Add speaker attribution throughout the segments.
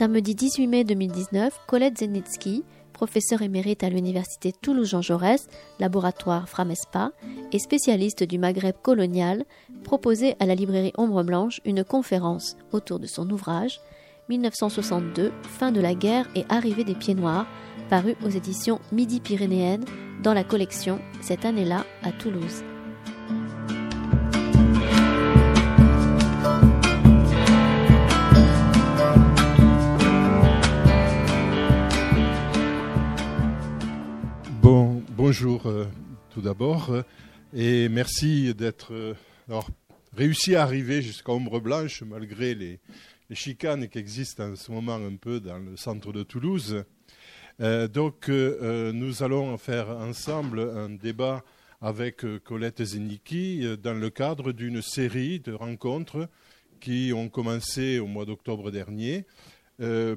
Speaker 1: Samedi 18 mai 2019, Colette Zenitsky, professeure émérite à l'université Toulouse-Jean Jaurès, laboratoire Framespa, et spécialiste du Maghreb colonial, proposait à la librairie Ombre Blanche une conférence autour de son ouvrage 1962, Fin de la guerre et arrivée des pieds noirs, paru aux éditions Midi-Pyrénéennes dans la collection cette année-là à Toulouse.
Speaker 2: bonjour euh, tout d'abord euh, et merci d'être euh, réussi à arriver jusqu'à Ombre Blanche malgré les, chicanes qui existent en ce moment un peu dans le centre de Toulouse. donc nous allons faire ensemble un débat avec Colette Zeniki dans le cadre d'une série de rencontres qui ont commencé au mois d'octobre dernier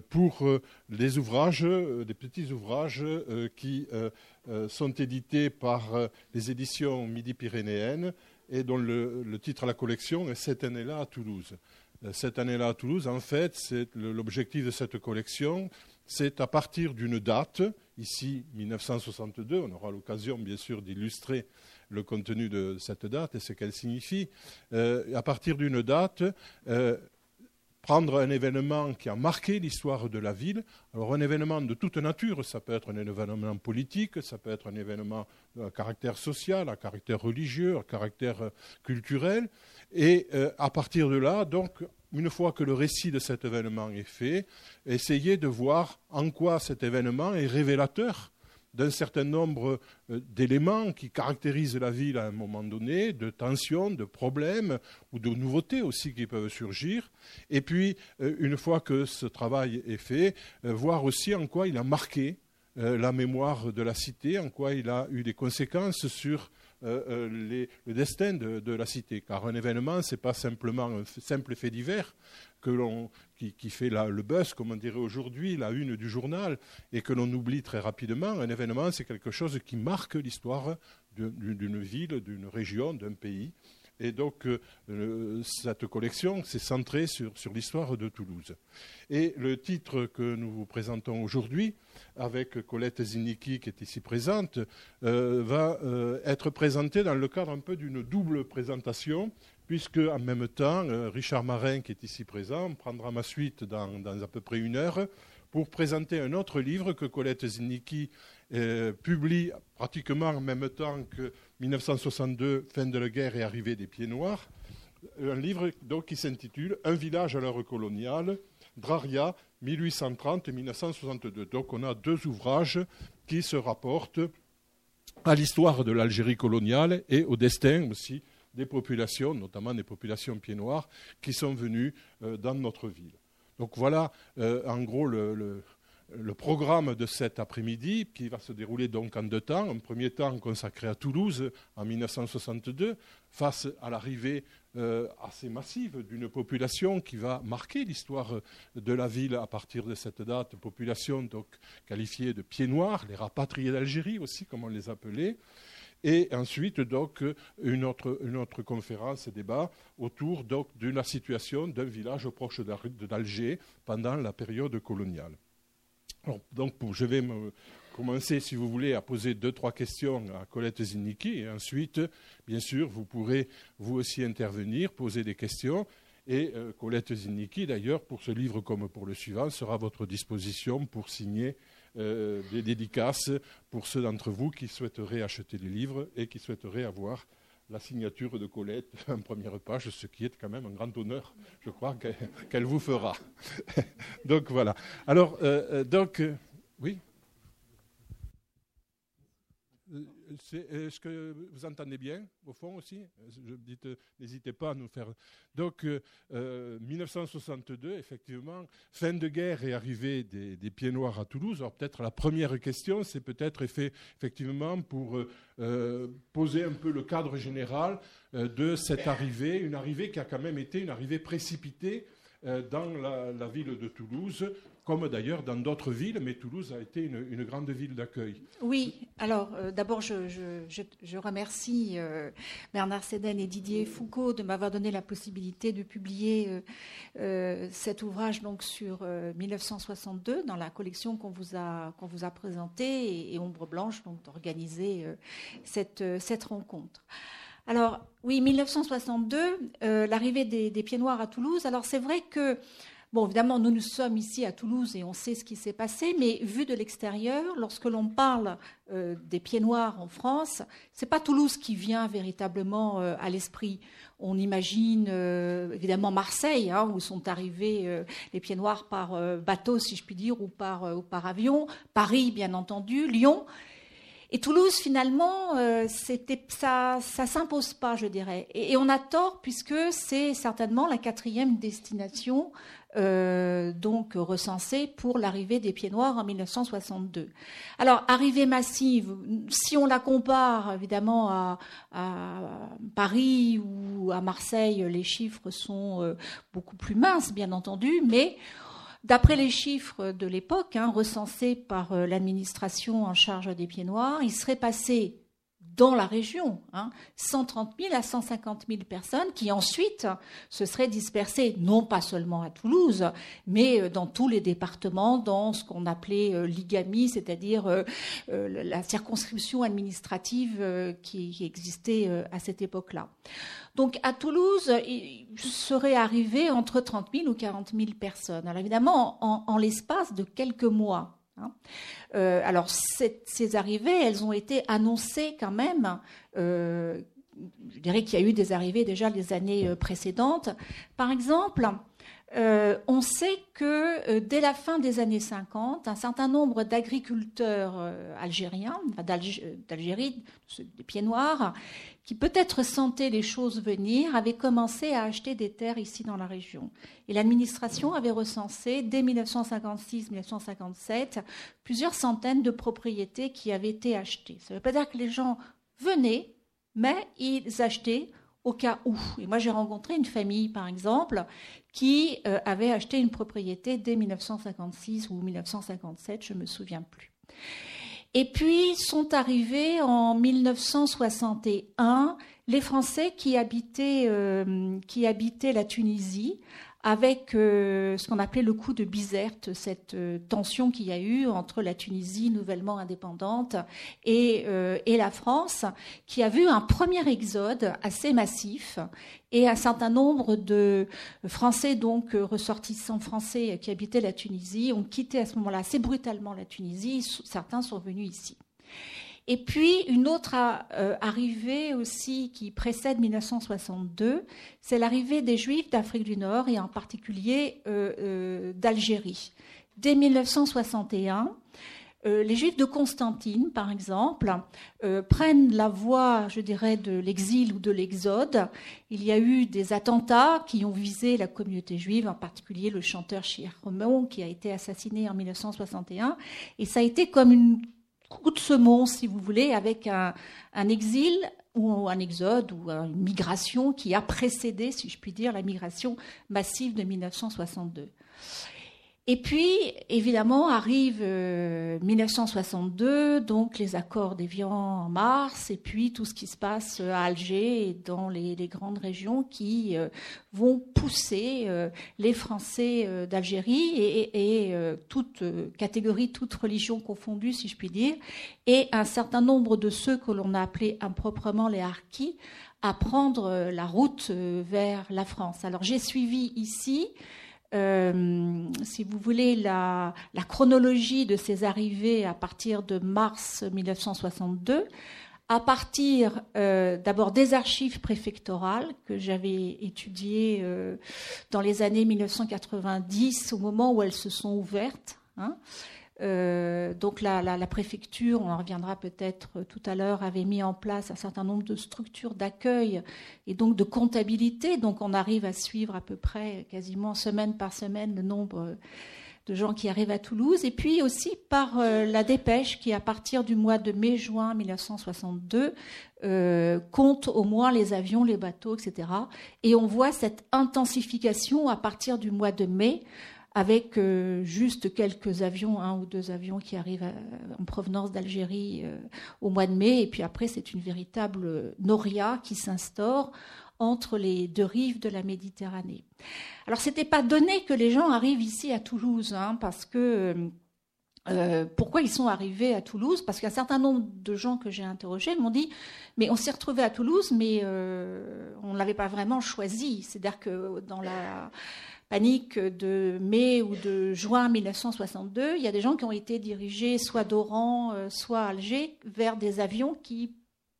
Speaker 2: pour des ouvrages, des petits ouvrages qui euh, sont édités par euh, les éditions Midi-Pyrénéennes et dont le, titre à la collection est Cette année-là à Toulouse. Euh, cette année-là à Toulouse, en fait, l'objectif de cette collection, c'est à partir d'une date, ici 1962, on aura l'occasion bien sûr d'illustrer le contenu de cette date et ce qu'elle signifie, à partir d'une date, prendre un événement qui a marqué l'histoire de la ville. Alors un événement de toute nature, ça peut être un événement politique, ça peut être un événement à caractère social, à caractère religieux, à caractère euh, culturel. Et euh, à partir de là, donc, une fois que le récit de cet événement est fait, essayer de voir en quoi cet événement est révélateur d'un certain nombre euh, d'éléments qui caractérisent la ville à un moment donné, de tensions, de problèmes ou de nouveautés aussi qui peuvent surgir. Et puis, euh, une fois que ce travail est fait, euh, voir aussi en quoi il a marqué la mémoire de la cité, en quoi il a eu des conséquences sur le destin de, la cité. Car un événement, ce n'est pas simplement un simple fait divers, qui, fait le buzz, comme on dirait aujourd'hui, la une du journal, et que l'on oublie très rapidement. Un événement, c'est quelque chose qui marque l'histoire d'une ville, d'une région, d'un pays. Et donc, euh, cette collection s'est centrée sur, l'histoire de Toulouse. Et le titre que nous vous présentons aujourd'hui, avec Colette Ziniki qui est ici présente, euh, va euh, être présenté dans le cadre un peu d'une double présentation puisque en même temps, Richard Marin, qui est ici présent, prendra ma suite dans, à peu près une heure pour présenter un autre livre que Colette Ziniki euh, publie pratiquement en même temps que 1962, Fin de la guerre et arrivée des pieds noirs. Un livre donc, qui s'intitule Un village à l'heure coloniale, Draria, 1830-1962. Donc on a deux ouvrages qui se rapportent à l'histoire de l'Algérie coloniale et au destin aussi des populations, notamment des populations pieds noirs, qui sont venues euh, dans notre ville. Donc voilà euh, en gros le, programme de cet après-midi qui va se dérouler donc en deux temps. Un premier temps consacré à Toulouse en 1962 face à l'arrivée euh, assez massive d'une population qui va marquer l'histoire de la ville à partir de cette date, population qualifiée de pieds noirs, les rapatriés d'Algérie aussi comme on les appelait. Et ensuite, donc, une autre, une autre conférence et débat autour donc, de la situation d'un village proche d'Alger pendant la période coloniale. donc, je vais commencer, si vous voulez, à poser deux, trois questions à Colette Ziniki. Et ensuite, bien sûr, vous pourrez vous aussi intervenir, poser des questions. Et euh, Colette Ziniki, d'ailleurs, pour ce livre comme pour le suivant, sera à votre disposition pour signer euh, des dédicaces pour ceux d'entre vous qui souhaiteraient acheter les livres et qui souhaiteraient avoir la signature de Colette en première page, ce qui est quand même un grand honneur, je crois, qu'elle vous fera. donc voilà. Alors, euh, euh, donc, oui? Est-ce que vous entendez bien, au fond aussi N'hésitez pas à nous faire. Donc, 1962, euh, effectivement, fin de guerre et arrivée des, pieds noirs à Toulouse. Alors, peut-être la première question, c'est peut-être effectivement pour euh, poser un peu le cadre général euh, de cette arrivée, une arrivée qui a quand même été une arrivée précipitée dans la, ville de Toulouse, comme d'ailleurs dans d'autres villes, mais Toulouse a été une, grande ville d'accueil.
Speaker 3: Oui, alors d'abord je, remercie Bernard Séden et Didier Foucault de m'avoir donné la possibilité de publier cet ouvrage donc sur 1962 dans la collection qu'on vous a, présentée et, Ombre Blanche, donc d'organiser cette, rencontre. Alors oui, 1962, euh, l'arrivée des, pieds noirs à Toulouse. Alors c'est vrai que, bon, évidemment, nous nous sommes ici à Toulouse et on sait ce qui s'est passé, mais vu de l'extérieur, lorsque l'on parle euh, des pieds noirs en France, c'est pas Toulouse qui vient véritablement euh, à l'esprit. On imagine évidemment Marseille, hein, où sont arrivés les pieds noirs par bateau, si je puis dire, ou par avion. Paris, bien entendu, Lyon. Et Toulouse, finalement, euh, ça, ça s'impose pas, je dirais. Et, on a tort puisque c'est certainement la quatrième destination euh, donc recensée pour l'arrivée des Pieds Noirs en 1962. Alors, arrivée massive, si on la compare évidemment à, Paris ou à Marseille, les chiffres sont euh, beaucoup plus minces, bien entendu, mais D'après les chiffres de l'époque, hein, recensés par euh, l'administration en charge des pieds noirs, il serait passé dans la région, 130 hein, 000 à 150 000 personnes qui ensuite se seraient dispersées, non pas seulement à Toulouse, mais euh, dans tous les départements, dans ce qu'on appelait euh, l'IGAMI, c'est-à-dire la circonscription administrative qui existait à cette époque-là. Donc à Toulouse, il serait arrivé entre 30 000 ou 40 000 personnes. Alors évidemment, en, l'espace de quelques mois. Hein. Euh, alors ces arrivées, elles ont été annoncées quand même. Euh, je dirais qu'il y a eu des arrivées déjà les années euh, précédentes. Par exemple, euh, on sait que euh, dès la fin des années 50, un certain nombre d'agriculteurs euh, algériens, d'Algérie, des pieds noirs, qui peut-être sentaient les choses venir, avaient commencé à acheter des terres ici dans la région. Et l'administration avait recensé dès 1956-1957 plusieurs centaines de propriétés qui avaient été achetées. Ça ne veut pas dire que les gens venaient, mais ils achetaient au cas où. Et moi, j'ai rencontré une famille, par exemple, qui euh, avait acheté une propriété dès 1956 ou 1957, je ne me souviens plus. Et puis sont arrivés en 1961 les Français qui habitaient, euh, qui habitaient la Tunisie avec euh, ce qu'on appelait le coup de Bizerte, cette euh, tension qu'il y a eu entre la Tunisie nouvellement indépendante et, euh, et, la France, qui a vu un premier exode assez massif et un certain nombre de Français, donc ressortissants français qui habitaient la Tunisie, ont quitté à ce moment-là assez brutalement la Tunisie. Certains sont venus ici. Et puis une autre euh, arrivée aussi qui précède 1962, c'est l'arrivée des Juifs d'Afrique du Nord et en particulier euh, euh, d'Algérie. Dès 1961, les Juifs de Constantine, par exemple, prennent la voie, je dirais, de l'exil ou de l'exode. Il y a eu des attentats qui ont visé la communauté juive, en particulier le chanteur Shir qui a été assassiné en 1961. Et ça a été comme une coup de semonce, si vous voulez, avec un, un exil ou un exode ou une migration qui a précédé, si je puis dire, la migration massive de 1962. Et puis, évidemment, arrive 1962, euh, donc les accords d'Évian en mars, et puis tout ce qui se passe à Alger et dans les, grandes régions qui euh, vont pousser euh, les Français d'Algérie et, et toute catégorie, toute religion confondue, si je puis dire, et un certain nombre de ceux que l'on a appelés improprement les harkis à prendre la route vers la France. Alors j'ai suivi ici euh, si vous voulez, la, chronologie de ces arrivées à partir de mars 1962, à partir euh, d'abord des archives préfectorales que j'avais étudiées euh, dans les années 1990, au moment où elles se sont ouvertes. Hein, euh, donc la, préfecture, on en reviendra peut-être tout à l'heure, avait mis en place un certain nombre de structures d'accueil et donc de comptabilité. Donc on arrive à suivre à peu près quasiment semaine par semaine le nombre de gens qui arrivent à Toulouse, et puis aussi par la dépêche qui, à partir du mois de mai-juin 1962, compte au moins les avions, les bateaux, etc. Et on voit cette intensification à partir du mois de mai avec euh, juste quelques avions, un ou deux avions qui arrivent en provenance d'Algérie euh, au mois de mai. Et puis après, c'est une véritable noria qui s'instaure entre les deux rives de la Méditerranée. Alors, c'était pas donné que les gens arrivent ici à Toulouse, hein, parce que euh, pourquoi ils sont arrivés à Toulouse? Parce qu'un certain nombre de gens que j'ai interrogés m'ont dit mais on s'est retrouvés à Toulouse, mais on ne l'avait pas vraiment choisi. C'est-à-dire que dans la panique de mai ou de juin 1962, il y a des gens qui ont été dirigés soit d'Oran, euh, soit à Alger, vers des avions qui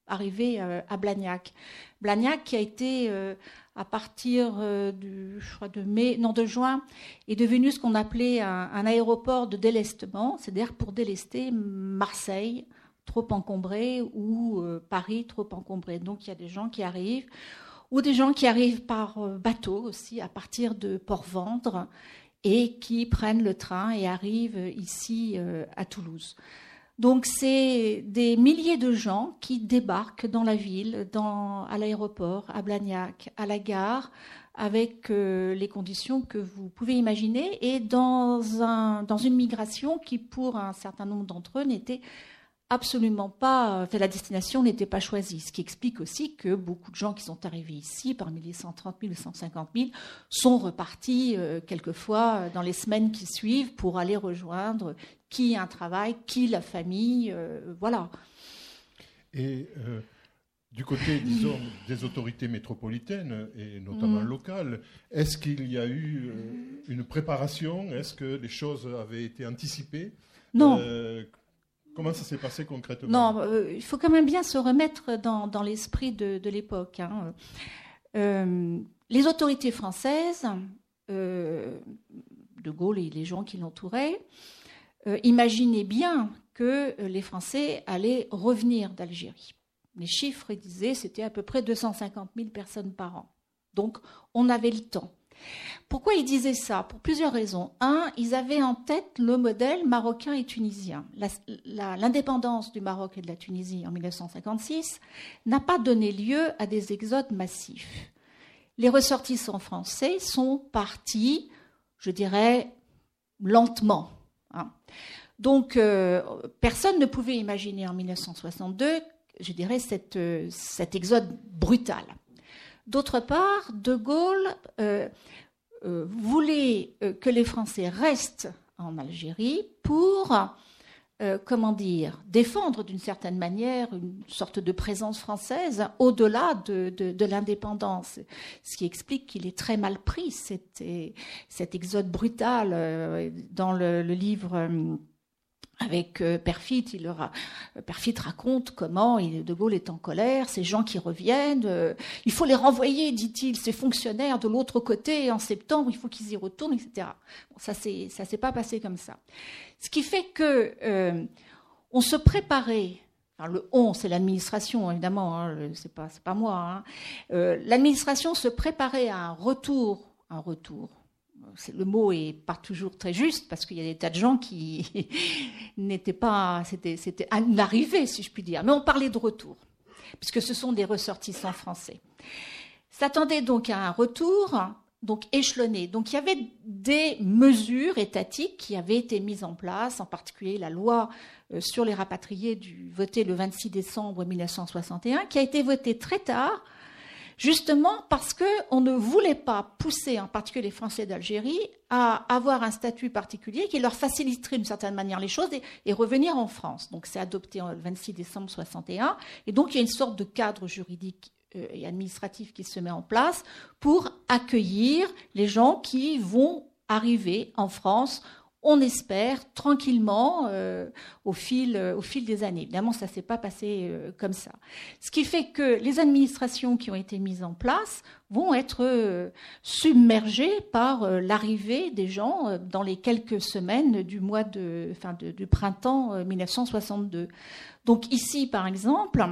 Speaker 3: arrivaient euh, à Blagnac. Blagnac qui a été, euh, à partir du, de mai, non, de juin, est devenu ce qu'on appelait un, aéroport de délestement, c'est-à-dire pour délester Marseille, trop encombré, ou Paris, trop encombré. Donc il y a des gens qui arrivent ou des gens qui arrivent par euh, bateau aussi à partir de Port-Vendre et qui prennent le train et arrivent ici euh, à Toulouse. Donc c'est des milliers de gens qui débarquent dans la ville, à l'aéroport, à Blagnac, à la gare, avec euh, les conditions que vous pouvez imaginer, et dans, dans une migration qui, pour un certain nombre d'entre eux, n'était absolument pas, la destination n'était pas choisie. Ce qui explique aussi que beaucoup de gens qui sont arrivés ici, parmi les 130 000 ou 150 000, sont repartis euh, quelquefois euh, dans les semaines qui suivent pour aller rejoindre qui un travail, qui la famille, euh, voilà.
Speaker 2: Et du côté, disons, des autorités métropolitaines et notamment mm. locales, est-ce qu'il y a eu une préparation? Est-ce que les choses avaient été anticipées?
Speaker 3: Non.
Speaker 2: Comment ça s'est passé concrètement?
Speaker 3: Non, euh, il faut quand même bien se remettre dans, l'esprit de, l'époque. Hein. Euh, les autorités françaises, euh, De Gaulle et les gens qui l'entouraient, imaginaient bien que les Français allaient revenir d'Algérie. Les chiffres disaient c'était à peu près 250 000 personnes par an. Donc on avait le temps. Pourquoi ils disaient ça? Pour plusieurs raisons. Un, ils avaient en tête le modèle marocain et tunisien. L'indépendance du Maroc et de la Tunisie en 1956 n'a pas donné lieu à des exodes massifs. Les ressortissants français sont partis, je dirais, lentement. Hein. Donc, euh, personne ne pouvait imaginer en 1962, je dirais, euh, cet exode brutal. D'autre part, De Gaulle euh, euh, voulait euh, que les Français restent en Algérie pour, comment dire, défendre d'une certaine manière une sorte de présence française au-delà de, l'indépendance. Ce qui explique qu'il est très mal pris, cet, cet exode brutal dans le livre avec euh, Perfit, il leur euh, Perfit raconte comment De Gaulle est en colère, ces gens qui reviennent, euh, il faut les renvoyer, dit-il, ces fonctionnaires de l'autre côté en septembre, il faut qu'ils y retournent, etc. Ça ça s'est pas passé comme ça. Ce qui fait que on se préparait. le on, c'est l'administration évidemment, hein, c'est pas moi. Hein. l'administration se préparait à un retour, un retour le mot est pas toujours très juste parce qu'il y a des tas de gens qui n'étaient pas, c'était, c'était une arrivée, si je puis dire. Mais on parlait de retour, puisque ce sont des ressortissants français. S'attendait donc à un retour, donc échelonné. Donc il y avait des mesures étatiques qui avaient été mises en place, en particulier la loi euh, sur les rapatriés du, votée le 26 décembre 1961, qui a été votée très tard justement parce qu'on ne voulait pas pousser, en particulier les Français d'Algérie, à avoir un statut particulier qui leur faciliterait d'une certaine manière les choses et, revenir en France. Donc c'est adopté le 26 décembre 61, et donc il y a une sorte de cadre juridique euh, et administratif qui se met en place pour accueillir les gens qui vont arriver en France on espère, tranquillement euh, au, fil, euh, au fil des années. Évidemment, ça ne s'est pas passé euh, comme ça. Ce qui fait que les administrations qui ont été mises en place vont être submergées par l'arrivée des gens dans les quelques semaines du mois de, enfin, du printemps 1962. Donc ici, par exemple,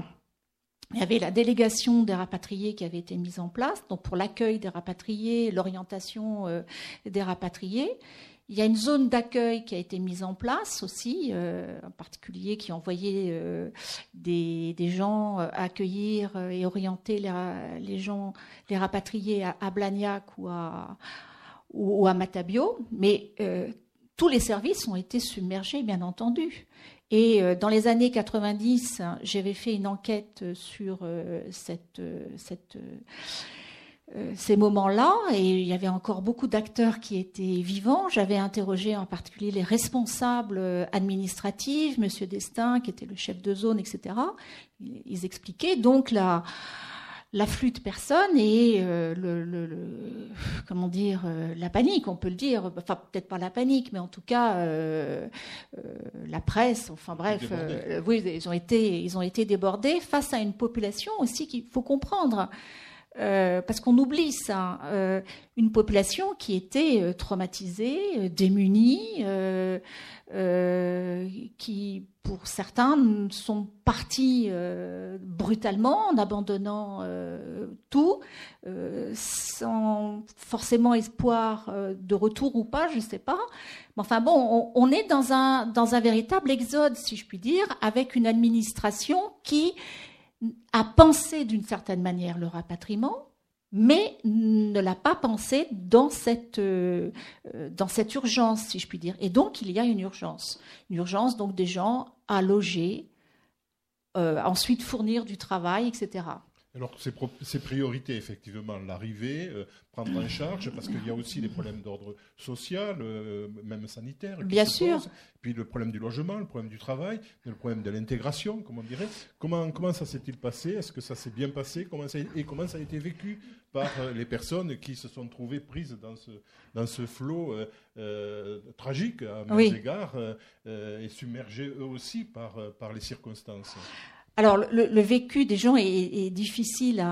Speaker 3: il y avait la délégation des rapatriés qui avait été mise en place, donc pour l'accueil des rapatriés, l'orientation des rapatriés. Il y a une zone d'accueil qui a été mise en place aussi, euh, en particulier qui envoyait euh, des, gens accueillir et orienter les, gens, les rapatriés à, Blagnac ou à, Matabio. Mais tous les services ont été submergés, bien entendu. Et euh, dans les années 90, j'avais fait une enquête sur euh, euh, cette, ces moments-là, et il y avait encore beaucoup d'acteurs qui étaient vivants. J'avais interrogé en particulier les responsables administratifs, Monsieur Destin, qui était le chef de zone, etc. Ils expliquaient donc la l'afflux de personnes et euh, le, comment dire euh, la panique, on peut le dire, enfin peut-être pas la panique, mais en tout cas euh, la presse, enfin bref, oui, ils ont été ils ont été débordés face à une population aussi qu'il faut comprendre. Parce qu'on oublie ça, une population qui était traumatisée, démunie, qui pour certains, sont partis euh, brutalement en abandonnant euh, tout, euh, sans forcément espoir de retour ou pas, je ne sais pas. Mais enfin bon, on, est dans un, dans un véritable exode, si je puis dire, avec une administration qui a pensé d'une certaine manière le rapatriement, mais ne l'a pas pensé dans cette, euh, dans cette urgence, si je puis dire. Et donc, il y a une urgence. Une urgence, donc, des gens à loger, euh, ensuite fournir du travail, etc.
Speaker 2: Alors, ces, priorités, effectivement, l'arrivée, euh, prendre en charge, parce qu'il y a aussi des problèmes d'ordre social, euh, même sanitaire.
Speaker 3: Bien sûr.
Speaker 2: Puis le problème du logement, le problème du travail, le problème de l'intégration, comme on dirait. Comment, comment ça s'est-il passé? Est-ce que ça s'est bien passé? Comment ça, Et comment ça a été vécu par euh, les personnes qui se sont trouvées prises dans ce, dans ce flot tragique à mes égards et submergées eux aussi par, par les circonstances?
Speaker 3: Alors, le, vécu des gens est, difficile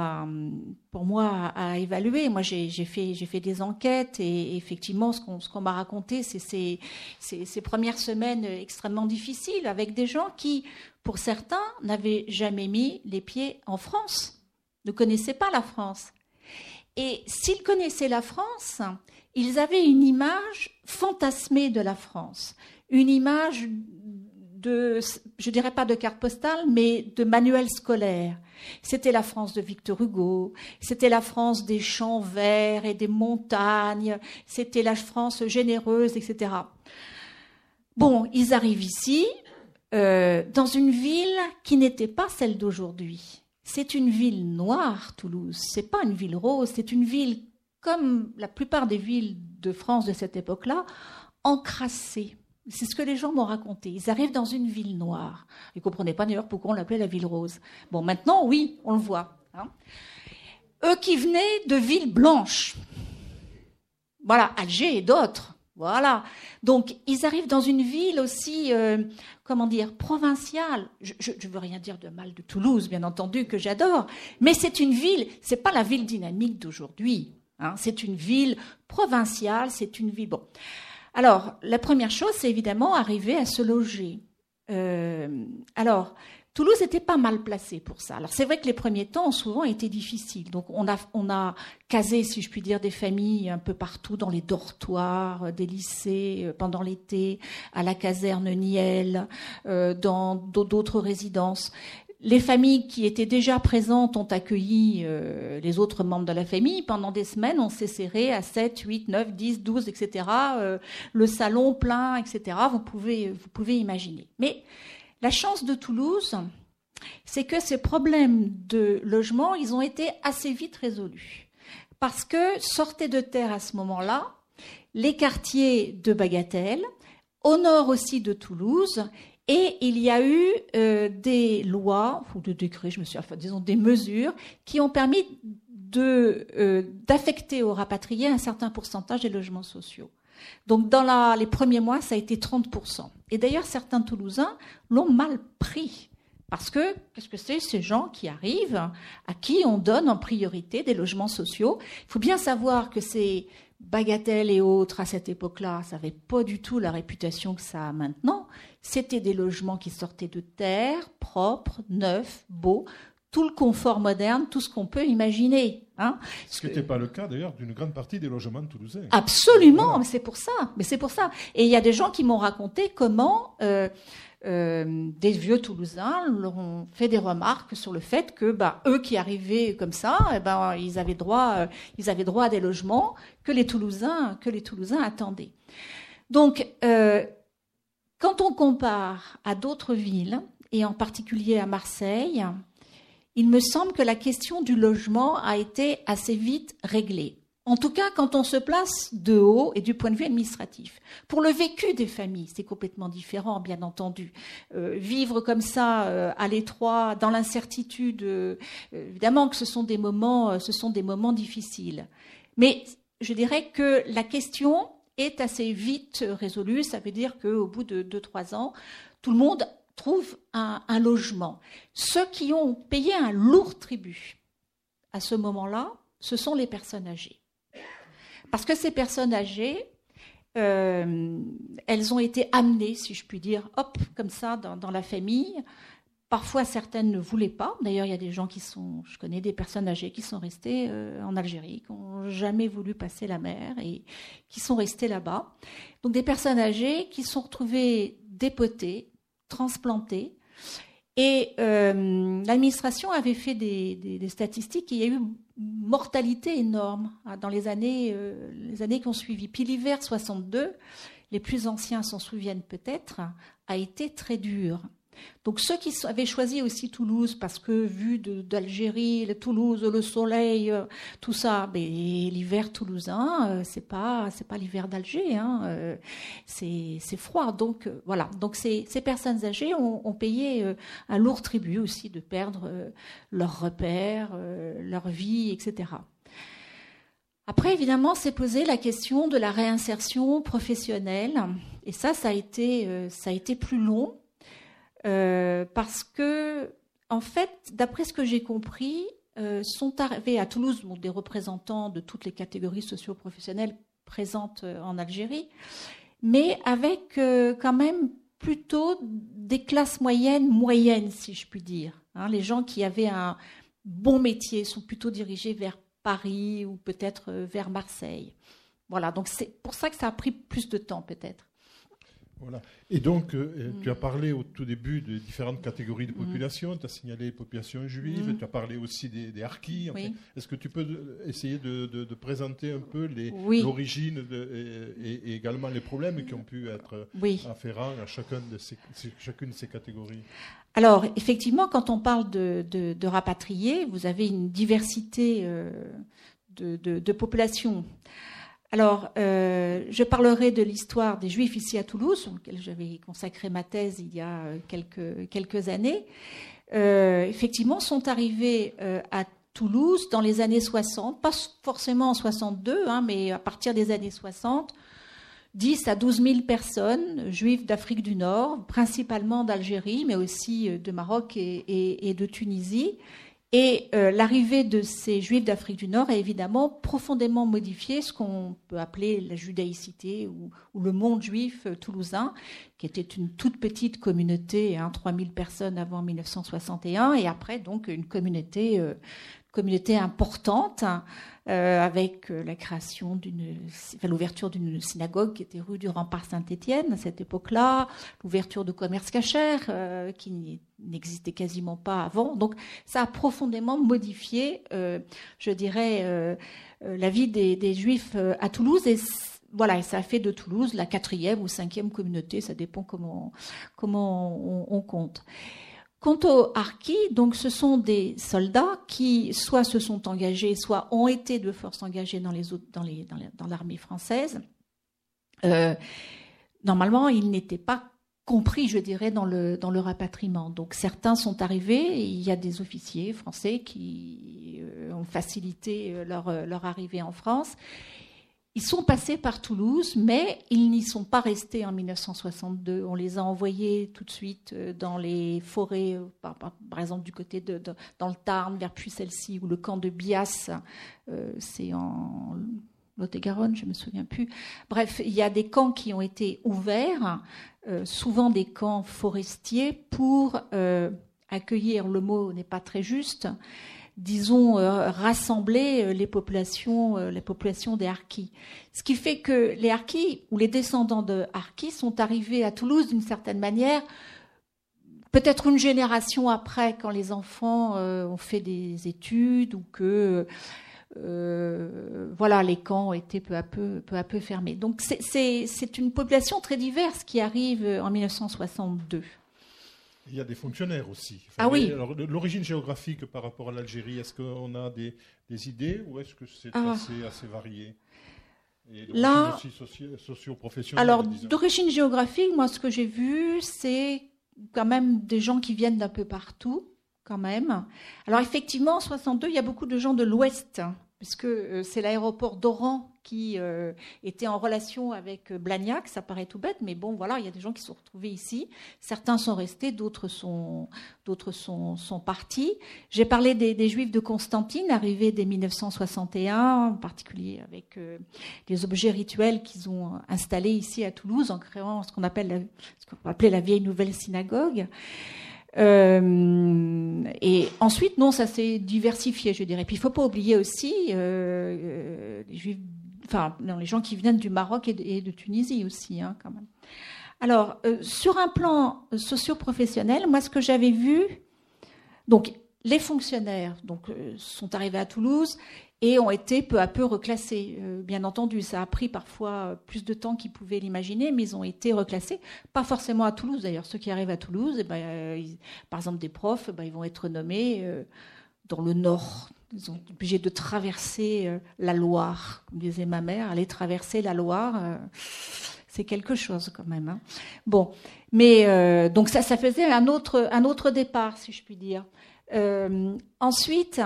Speaker 3: pour moi à, évaluer. Moi, j'ai fait, fait, des enquêtes et effectivement, ce qu'on m'a raconté, c'est ces, ces, premières semaines extrêmement difficiles avec des gens qui, pour certains, n'avaient jamais mis les pieds en France, ne connaissaient pas la France. Et s'ils connaissaient la France, ils avaient une image fantasmée de la France, une image de, je dirais pas de carte postale, mais de manuels scolaires. C'était la France de Victor Hugo, c'était la France des champs verts et des montagnes, c'était la France généreuse, etc. Bon, ils arrivent ici, euh, dans une ville qui n'était pas celle d'aujourd'hui. C'est une ville noire, Toulouse. C'est pas une ville rose. C'est une ville comme la plupart des villes de France de cette époque-là, encrassée. C'est ce que les gens m'ont raconté. Ils arrivent dans une ville noire. Ils ne comprenaient pas d'ailleurs pourquoi on l'appelait la ville rose? Bon, maintenant, oui, on le voit. Hein. Eux qui venaient de villes blanches. Voilà, Alger et d'autres. Voilà. Donc, ils arrivent dans une ville aussi, euh, comment dire, provinciale. Je ne veux rien dire de mal de Toulouse, bien entendu, que j'adore. Mais c'est une ville, c'est pas la ville dynamique d'aujourd'hui. Hein. C'est une ville provinciale, c'est une ville. Bon. Alors, la première chose, c'est évidemment arriver à se loger. Euh, alors, Toulouse était pas mal placée pour ça. Alors c'est vrai que les premiers temps ont souvent été difficiles. Donc on a, on a casé, si je puis dire, des familles un peu partout dans les dortoirs des lycées euh, pendant l'été, à la caserne Niel, euh, dans d'autres résidences les familles qui étaient déjà présentes ont accueilli euh, les autres membres de la famille. Pendant des semaines, on s'est serré à 7, 8, 9, 10, 12, etc. le salon plein, etc. Vous pouvez, vous pouvez imaginer. Mais la chance de Toulouse, c'est que ces problèmes de logement, ils ont été assez vite résolus. Parce que sortaient de terre à ce moment-là les quartiers de Bagatelle, au nord aussi de Toulouse, et il y a eu euh, des lois, ou des décrets, je me suis, disons des mesures, qui ont permis euh, d'affecter aux rapatriés un certain pourcentage des logements sociaux. Donc dans les premiers mois, ça a été 30%. Et d'ailleurs, certains Toulousains l'ont mal pris. Parce que, qu'est-ce que c'est ces gens qui arrivent, à qui on donne en priorité des logements sociaux? Il faut bien savoir que ces Bagatelle et autres à cette époque-là, ça n'avait pas du tout la réputation que ça a maintenant. C'était des logements qui sortaient de terre, propres, neufs, beaux. tout le confort moderne, tout ce qu'on peut imaginer. Hein.
Speaker 2: Ce qui n'était pas le cas d'ailleurs d'une grande partie des logements toulousains.
Speaker 3: Absolument, mais c'est pour ça. Mais c'est pour ça. Et il y a des gens qui m'ont raconté comment euh, euh, des vieux Toulousains leur ont fait des remarques sur le fait que bah, eux qui arrivaient comme ça, eh ben, ils avaient droit, euh, ils avaient droit à des logements que les Toulousains, que les Toulousains attendaient. Donc, quand on compare à d'autres villes et en particulier à Marseille, il me semble que la question du logement a été assez vite réglée. En tout cas, quand on se place de haut et du point de vue administratif. Pour le vécu des familles, c'est complètement différent, bien entendu. Euh, vivre comme ça, euh, à l'étroit, dans l'incertitude, euh, évidemment que ce sont des moments, ce sont des moments difficiles. Mais je dirais que la question est assez vite résolue. Ça veut dire qu'au bout de deux, trois ans, tout le monde trouve un, un logement. Ceux qui ont payé un lourd tribut à ce moment-là, ce sont les personnes âgées. Parce que ces personnes âgées, euh, elles ont été amenées, si je puis dire, hop, comme ça, dans, la famille. Parfois, certaines ne voulaient pas. D'ailleurs, il y a des gens qui sont, je connais des personnes âgées qui sont restées euh, en Algérie, qui n'ont jamais voulu passer la mer et qui sont restées là-bas. Donc, des personnes âgées qui sont retrouvées dépotées, transplantées. Et euh, l'administration avait fait des, statistiques. il y a eu mortalité énorme hein, dans les années, euh, les années qui ont suivi. Puis l'hiver 62, les plus anciens s'en souviennent peut-être, a été très dur. Donc ceux qui avaient choisi aussi Toulouse, parce que vu d'Algérie, Toulouse, le soleil, euh, tout ça, mais l'hiver toulousain, euh, c'est pas c'est pas l'hiver d'Alger, hein, euh, c'est froid. Donc voilà. Donc ces, ces personnes âgées ont, payé un lourd tribut aussi de perdre leurs repères, leur vie, etc. Après, évidemment, s'est posé la question de la réinsertion professionnelle, et ça, ça a été ça a été plus long euh, parce que, en fait, d'après ce que j'ai compris, euh, sont arrivés à Toulouse des représentants de toutes les catégories socio-professionnelles présentes euh, en Algérie, mais avec quand même plutôt des classes moyennes, moyennes, si je puis dire. Hein. les gens qui avaient un bon métier sont plutôt dirigés vers Paris ou peut-être vers Marseille. Voilà, donc c'est pour ça que ça a pris plus de temps peut-être.
Speaker 2: Voilà. Et donc, euh, euh, tu as mm. parlé au tout début de différentes catégories de mm. population. Tu as signalé les populations juives. Mm. Tu as parlé aussi des, des harkis. Est-ce que tu peux essayer de, présenter un peu l'origine et, également les problèmes qui ont pu être afférents à chacune de ces, chacune de ces catégories?
Speaker 3: Alors, effectivement, quand on parle de, rapatriés, vous avez une diversité euh, de populations. Alors, euh, je parlerai de l'histoire des Juifs ici à Toulouse, auquel j'avais consacré ma thèse il y a euh, quelques, années. Euh, effectivement, sont arrivés à Toulouse dans les années 60, pas forcément en 62, hein, mais à partir des années 60, 10 à 12 000 personnes, juifs d'Afrique du Nord, principalement d'Algérie, mais aussi de Maroc et de Tunisie, et euh, l'arrivée de ces juifs d'Afrique du Nord a évidemment profondément modifié ce qu'on peut appeler la judaïcité ou, le monde juif euh, toulousain, qui était une toute petite communauté, hein, 3000 personnes avant 1961, et après donc une communauté, euh, communauté importante. Euh, avec euh, la création d'une, l'ouverture d'une synagogue qui était rue du Rempart Saint-Étienne à cette époque-là, l'ouverture de commerce cachère euh, qui n'existait quasiment pas avant. Donc ça a profondément modifié, je dirais, la vie des, Juifs à Toulouse et voilà, ça a fait de Toulouse la quatrième ou cinquième communauté, ça dépend comment on compte. Quant aux harkis, ce sont des soldats qui soit se sont engagés, soit ont été de force engagés dans l'armée française. Euh, normalement, ils n'étaient pas compris, je dirais, dans le rapatriement. Donc certains sont arrivés. il y a des officiers français qui euh, ont facilité leur arrivée en France. Ils sont passés par Toulouse, mais ils n'y sont pas restés en 1962. On les a envoyés tout de suite euh, dans les forêts, euh, par, exemple du côté de, dans le Tarn, vers Puy-Celle-ci, ou le camp de Bias, euh, c'est en Lot-et-Garonne, je me souviens plus. Bref, il y a des camps qui ont été ouverts, souvent des camps forestiers, pour accueillir, le mot n'est pas très juste, disons, euh, rassembler euh, les populations, euh, les populations des Harkis. Ce qui fait que les Harkis, ou les descendants de Harkis, sont arrivés à Toulouse d'une certaine manière, peut-être une génération après, quand les enfants ont fait des études ou que voilà, les camps étaient peu à peu, peu à peu fermés. Donc c'est une population très diverse qui arrive en 1962.
Speaker 2: Il y a des fonctionnaires aussi.
Speaker 3: ah oui.
Speaker 2: L'origine géographique par rapport à l'Algérie, est-ce qu'on a des, idées ou est-ce que c'est ah. assez, varié
Speaker 3: et Là, aussi socio Alors, d'origine géographique, moi, ce que j'ai vu, c'est quand même des gens qui viennent d'un peu partout, quand même. Alors, effectivement, en 62, il y a beaucoup de gens de l'Ouest puisque euh, c'est l'aéroport d'Oran qui euh, était en relation avec euh, Blagnac. Ça paraît tout bête, mais bon, voilà, il y a des gens qui sont retrouvés ici. Certains sont restés, d'autres sont, d'autres sont, sont partis. J'ai parlé des, Juifs de Constantine, arrivés dès 1961, en particulier avec les objets rituels qu'ils ont installés ici à Toulouse, en créant ce qu'on appelle ce qu'on appelait la vieille nouvelle synagogue. Euh, et ensuite, non, ça s'est diversifié, je dirais. Puis il faut pas oublier aussi euh, euh, les juifs, enfin, les gens qui viennent du Maroc et de, Tunisie aussi, hein, quand même. Alors, sur un plan socio-professionnel, moi, ce que j'avais vu, donc les fonctionnaires donc, sont arrivés à Toulouse et ont été peu à peu reclassés. Euh, bien entendu, ça a pris parfois plus de temps qu'ils pouvaient l'imaginer, mais ils ont été reclassés, pas forcément à Toulouse d'ailleurs. Ceux qui arrivent à Toulouse, eh ben, euh, par exemple des profs, eh ben, ils vont être nommés euh, dans le nord. Ils sont obligés de traverser la Loire, comme disait ma mère, aller traverser la Loire. c'est quelque chose quand même. Hein. Bon, mais donc ça, ça faisait un autre, un autre départ, si je puis dire. ensuite,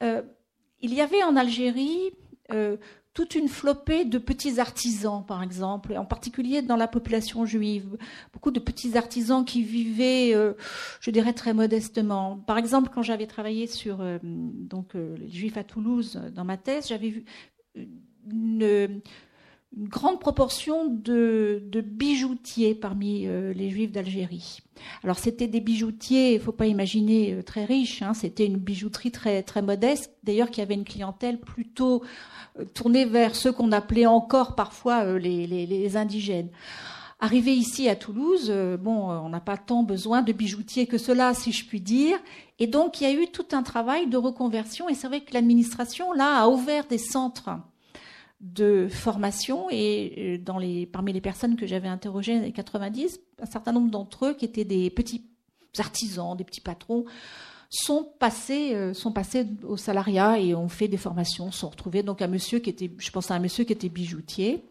Speaker 3: il y avait en Algérie euh, toute une flopée de petits artisans, par exemple, en particulier dans la population juive. Beaucoup de petits artisans qui vivaient, euh, je dirais, très modestement. Par exemple, quand j'avais travaillé sur euh, donc, les juifs à Toulouse dans ma thèse, j'avais vu une, une grande proportion de, bijoutiers parmi euh, les juifs d'Algérie. Alors c'était des bijoutiers, il faut pas imaginer euh, très riches, hein, c'était une bijouterie très très modeste, d'ailleurs qui avait une clientèle plutôt euh, tournée vers ceux qu'on appelait encore parfois les, les, indigènes. Arrivé ici à Toulouse, bon, on n'a pas tant besoin de bijoutiers que cela, si je puis dire. Et donc, il y a eu tout un travail de reconversion. Et c'est vrai que l'administration, là, a ouvert des centres de formation et euh, parmi les personnes que j'avais interrogées les 90, un certain nombre d'entre eux qui étaient des petits artisans, des petits patrons, sont passés, euh, sont passés au salariat et ont fait des formations, sont retrouvés donc un monsieur qui était, je pense à un monsieur qui était bijoutier,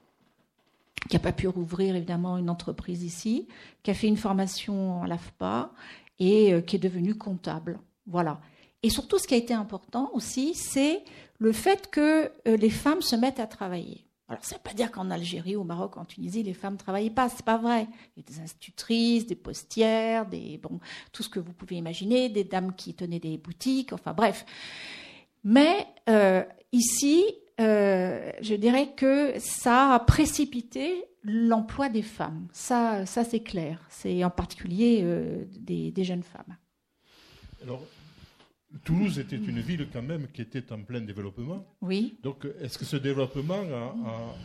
Speaker 3: qui n'a pas pu rouvrir évidemment une entreprise ici, qui a fait une formation à l'AFPA et euh, qui est devenu comptable. Voilà. Et surtout, ce qui a été important aussi, c'est le fait que euh, les femmes se mettent à travailler. Alors, ça ne veut pas dire qu'en Algérie, au Maroc, en Tunisie, les femmes ne travaillaient pas. C'est pas vrai. Il y a des institutrices, des postières, des, bon, tout ce que vous pouvez imaginer, des dames qui tenaient des boutiques, enfin bref. Mais euh, ici, euh, je dirais que ça a précipité l'emploi des femmes. Ça, ça c'est clair. C'est en particulier des, des, jeunes femmes.
Speaker 2: Alors, Toulouse était une ville quand même qui était en plein développement.
Speaker 3: Oui.
Speaker 2: Donc, est-ce que ce développement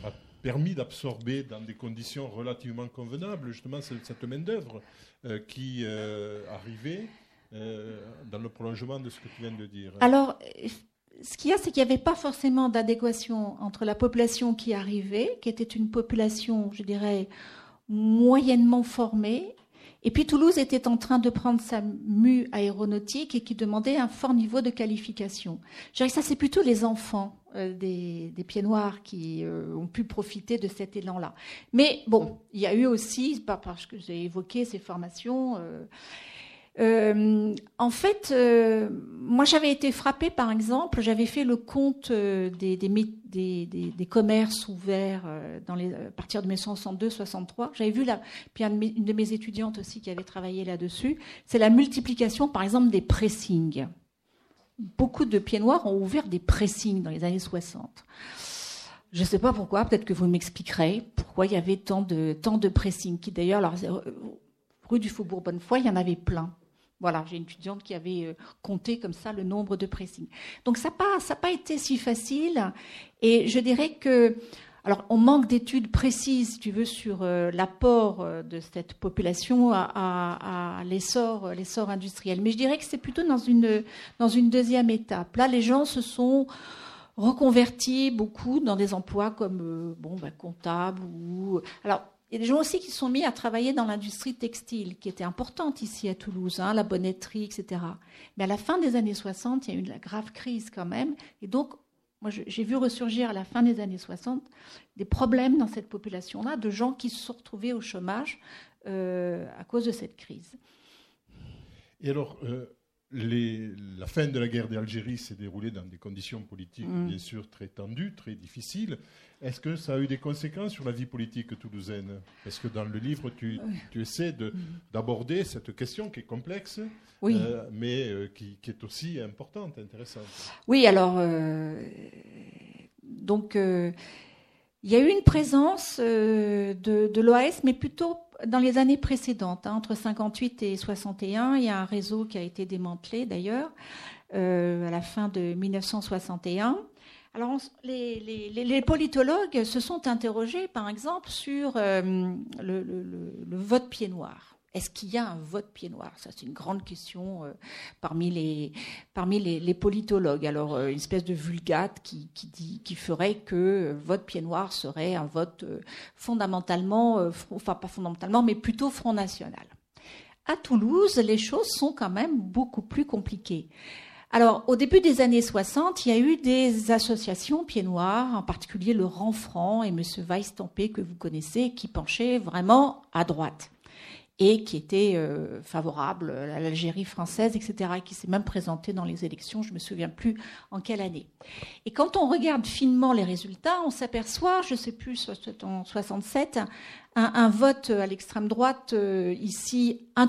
Speaker 2: a, permis d'absorber dans des conditions relativement convenables justement cette, main-d'œuvre euh, qui euh, arrivait euh, dans le prolongement de ce que tu viens de dire?
Speaker 3: Alors, ce qu'il y a, c'est qu'il n'y avait pas forcément d'adéquation entre la population qui arrivait, qui était une population, je dirais, moyennement formée, et puis Toulouse était en train de prendre sa mue aéronautique et qui demandait un fort niveau de qualification. Je dirais que ça, c'est plutôt les enfants euh, des, pieds noirs qui euh, ont pu profiter de cet élan-là. Mais bon, il y a eu aussi, parce que j'ai évoqué ces formations, euh, euh, en fait, euh, moi j'avais été frappée par exemple, j'avais fait le compte euh, des, des, commerces ouverts à partir de 1962-63. J'avais vu là, puis une de mes étudiantes aussi qui avait travaillé là-dessus, c'est la multiplication par exemple des pressings. Beaucoup de pieds noirs ont ouvert des pressings dans les années 60. Je ne sais pas pourquoi, peut-être que vous m'expliquerez pourquoi il y avait tant de, tant de pressings, qui d'ailleurs, rue du Faubourg Bonnefoy, il y en avait plein Voilà, j'ai une étudiante qui avait euh, compté comme ça le nombre de pressings. Donc ça n'a pas, été si facile. Et je dirais que, alors on manque d'études précises, si tu veux, sur euh, l'apport euh, de cette population à, l'essor, industriel. Mais je dirais que c'est plutôt dans une, deuxième étape. Là, les gens se sont reconvertis beaucoup dans des emplois comme bon, ben, comptable ou alors il y a des gens aussi qui sont mis à travailler dans l'industrie textile, qui était importante ici à Toulouse, hein, la bonnetterie, etc. Mais à la fin des années 60, il y a eu une grave crise quand même. Et donc, moi, j'ai vu ressurgir à la fin des années 60 des problèmes dans cette population-là, de gens qui se sont retrouvés au chômage euh, à cause de cette crise.
Speaker 2: Et alors, euh, la fin de la guerre d'Algérie s'est déroulée dans des conditions politiques, mm. bien sûr, très tendues, très difficiles. Est-ce que ça a eu des conséquences sur la vie politique toulousaine? Parce que dans le livre, tu, essaies mm. d'aborder cette question qui est complexe, euh, mais euh, qui, est aussi importante, intéressante.
Speaker 3: Oui, alors, euh, donc, il y a eu une présence de, de l'OAS, mais plutôt dans les années précédentes, hein, entre 58 et 61, il y a un réseau qui a été démantelé d'ailleurs euh, à la fin de 1961. Alors, les, politologues se sont interrogés, par exemple, sur euh, le, vote pied noir. Est-ce qu'il y a un vote pied noir? Ça, c'est une grande question euh, parmi, les, parmi les, politologues. Alors, euh, une espèce de vulgate qui, dit, qui ferait que euh, vote pied noir serait un vote fondamentalement, enfin pas fondamentalement, mais plutôt Front National. À Toulouse, les choses sont quand même beaucoup plus compliquées. Alors, au début des années 60, il y a eu des associations pieds noirs, en particulier le Renfrant et M. Weiss-Tampé, que vous connaissez, qui penchaient vraiment à droite et qui était euh, favorable à l'Algérie française, etc., et qui s'est même présenté dans les élections, je ne me souviens plus en quelle année. Et quand on regarde finement les résultats, on s'aperçoit, je ne sais plus, en 67, un, vote à l'extrême droite euh, ici un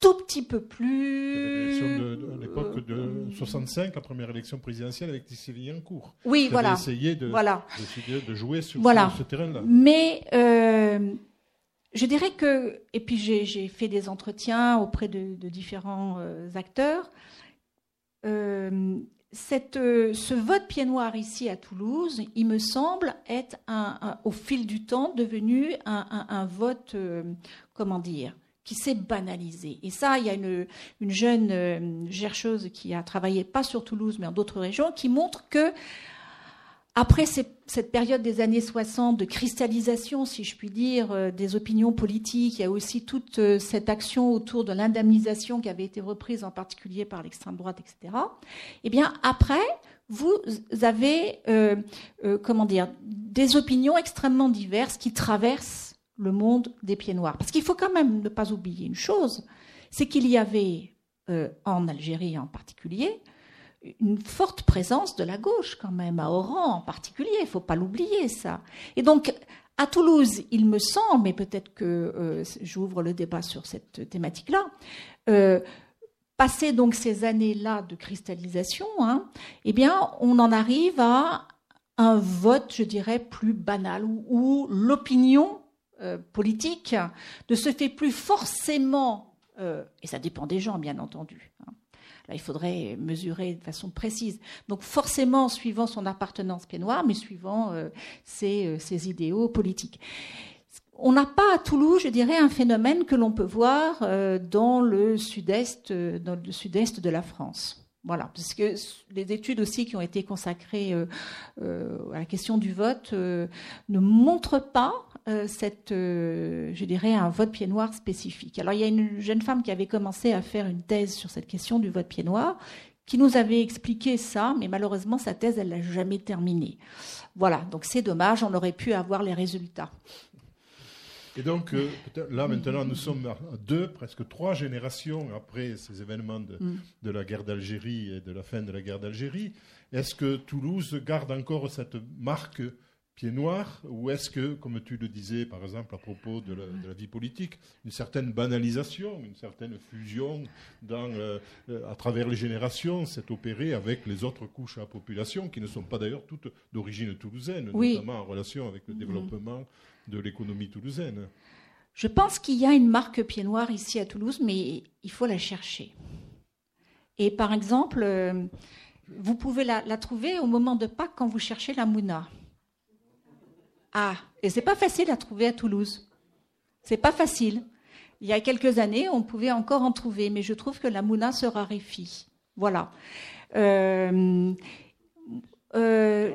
Speaker 3: tout petit peu plus.
Speaker 2: à l'époque de 65, la première élection présidentielle avec en cours.
Speaker 3: Oui, voilà.
Speaker 2: Essayé de,
Speaker 3: voilà.
Speaker 2: de, jouer sur,
Speaker 3: voilà.
Speaker 2: ce terrain-là.
Speaker 3: Mais euh, je dirais que, et puis j'ai fait des entretiens auprès de, différents euh, acteurs, euh, euh, ce vote pied noir ici à Toulouse, il me semble être au fil du temps devenu un, vote, comment dire, qui s'est banalisé. Et ça, il y a une, une jeune chercheuse qui a travaillé pas sur Toulouse mais en d'autres régions qui montre que après cette période des années 60 de cristallisation, si je puis dire, euh, des opinions politiques, il y a aussi toute euh, cette action autour de l'indemnisation qui avait été reprise en particulier par l'extrême droite, etc. Eh bien, après, vous avez, euh, comment dire, des opinions extrêmement diverses qui traversent le monde des pieds noirs. Parce qu'il faut quand même ne pas oublier une chose, c'est qu'il y avait, en Algérie en particulier, une forte présence de la gauche quand même, à Oran en particulier, il ne faut pas l'oublier ça. Et donc, à Toulouse, il me semble, mais peut-être que euh, j'ouvre le débat sur cette thématique-là, euh, passer donc ces années-là de cristallisation, hein, eh bien, on en arrive à un vote, je dirais, plus banal, où, l'opinion euh, politique ne se fait plus forcément, et ça dépend des gens, bien entendu, hein, Il faudrait mesurer de façon précise. Donc forcément, suivant son appartenance pied noir, mais suivant euh, euh, ses, idéaux politiques. On n'a pas à Toulouse, je dirais, un phénomène que l'on peut voir euh, dans le sud-est, dans le sud-est de la France. Voilà, parce que les études aussi qui ont été consacrées à la question du vote ne montrent pas euh, cette, euh, je dirais, un vote pied noir spécifique. Alors il y a une jeune femme qui avait commencé à faire une thèse sur cette question du vote pied noir, qui nous avait expliqué ça, mais malheureusement sa thèse elle l'a jamais terminée. Voilà, donc c'est dommage, on aurait pu avoir les résultats.
Speaker 2: Et donc euh, là maintenant nous sommes à deux, presque trois générations après ces événements de, mm. de la guerre d'Algérie et de la fin de la guerre d'Algérie. Est-ce que Toulouse garde encore cette marque pied noir Ou est-ce que, comme tu le disais par exemple à propos de la, vie politique, une certaine banalisation, une certaine fusion dans, euh, euh, à travers les générations s'est opérée avec les autres couches de la population qui ne sont pas d'ailleurs toutes d'origine toulousaine, notamment en relation avec le mm-hmm. développement de l'économie toulousaine
Speaker 3: Je pense qu'il y a une marque pied noir ici à Toulouse, mais il faut la chercher. Et par exemple, euh, vous pouvez la, trouver au moment de Pâques quand vous cherchez la mouna. Ah, et c'est pas facile à trouver à Toulouse. C'est pas facile. Il y a quelques années, on pouvait encore en trouver, mais je trouve que la mouna se raréfie. Voilà. Euh, euh,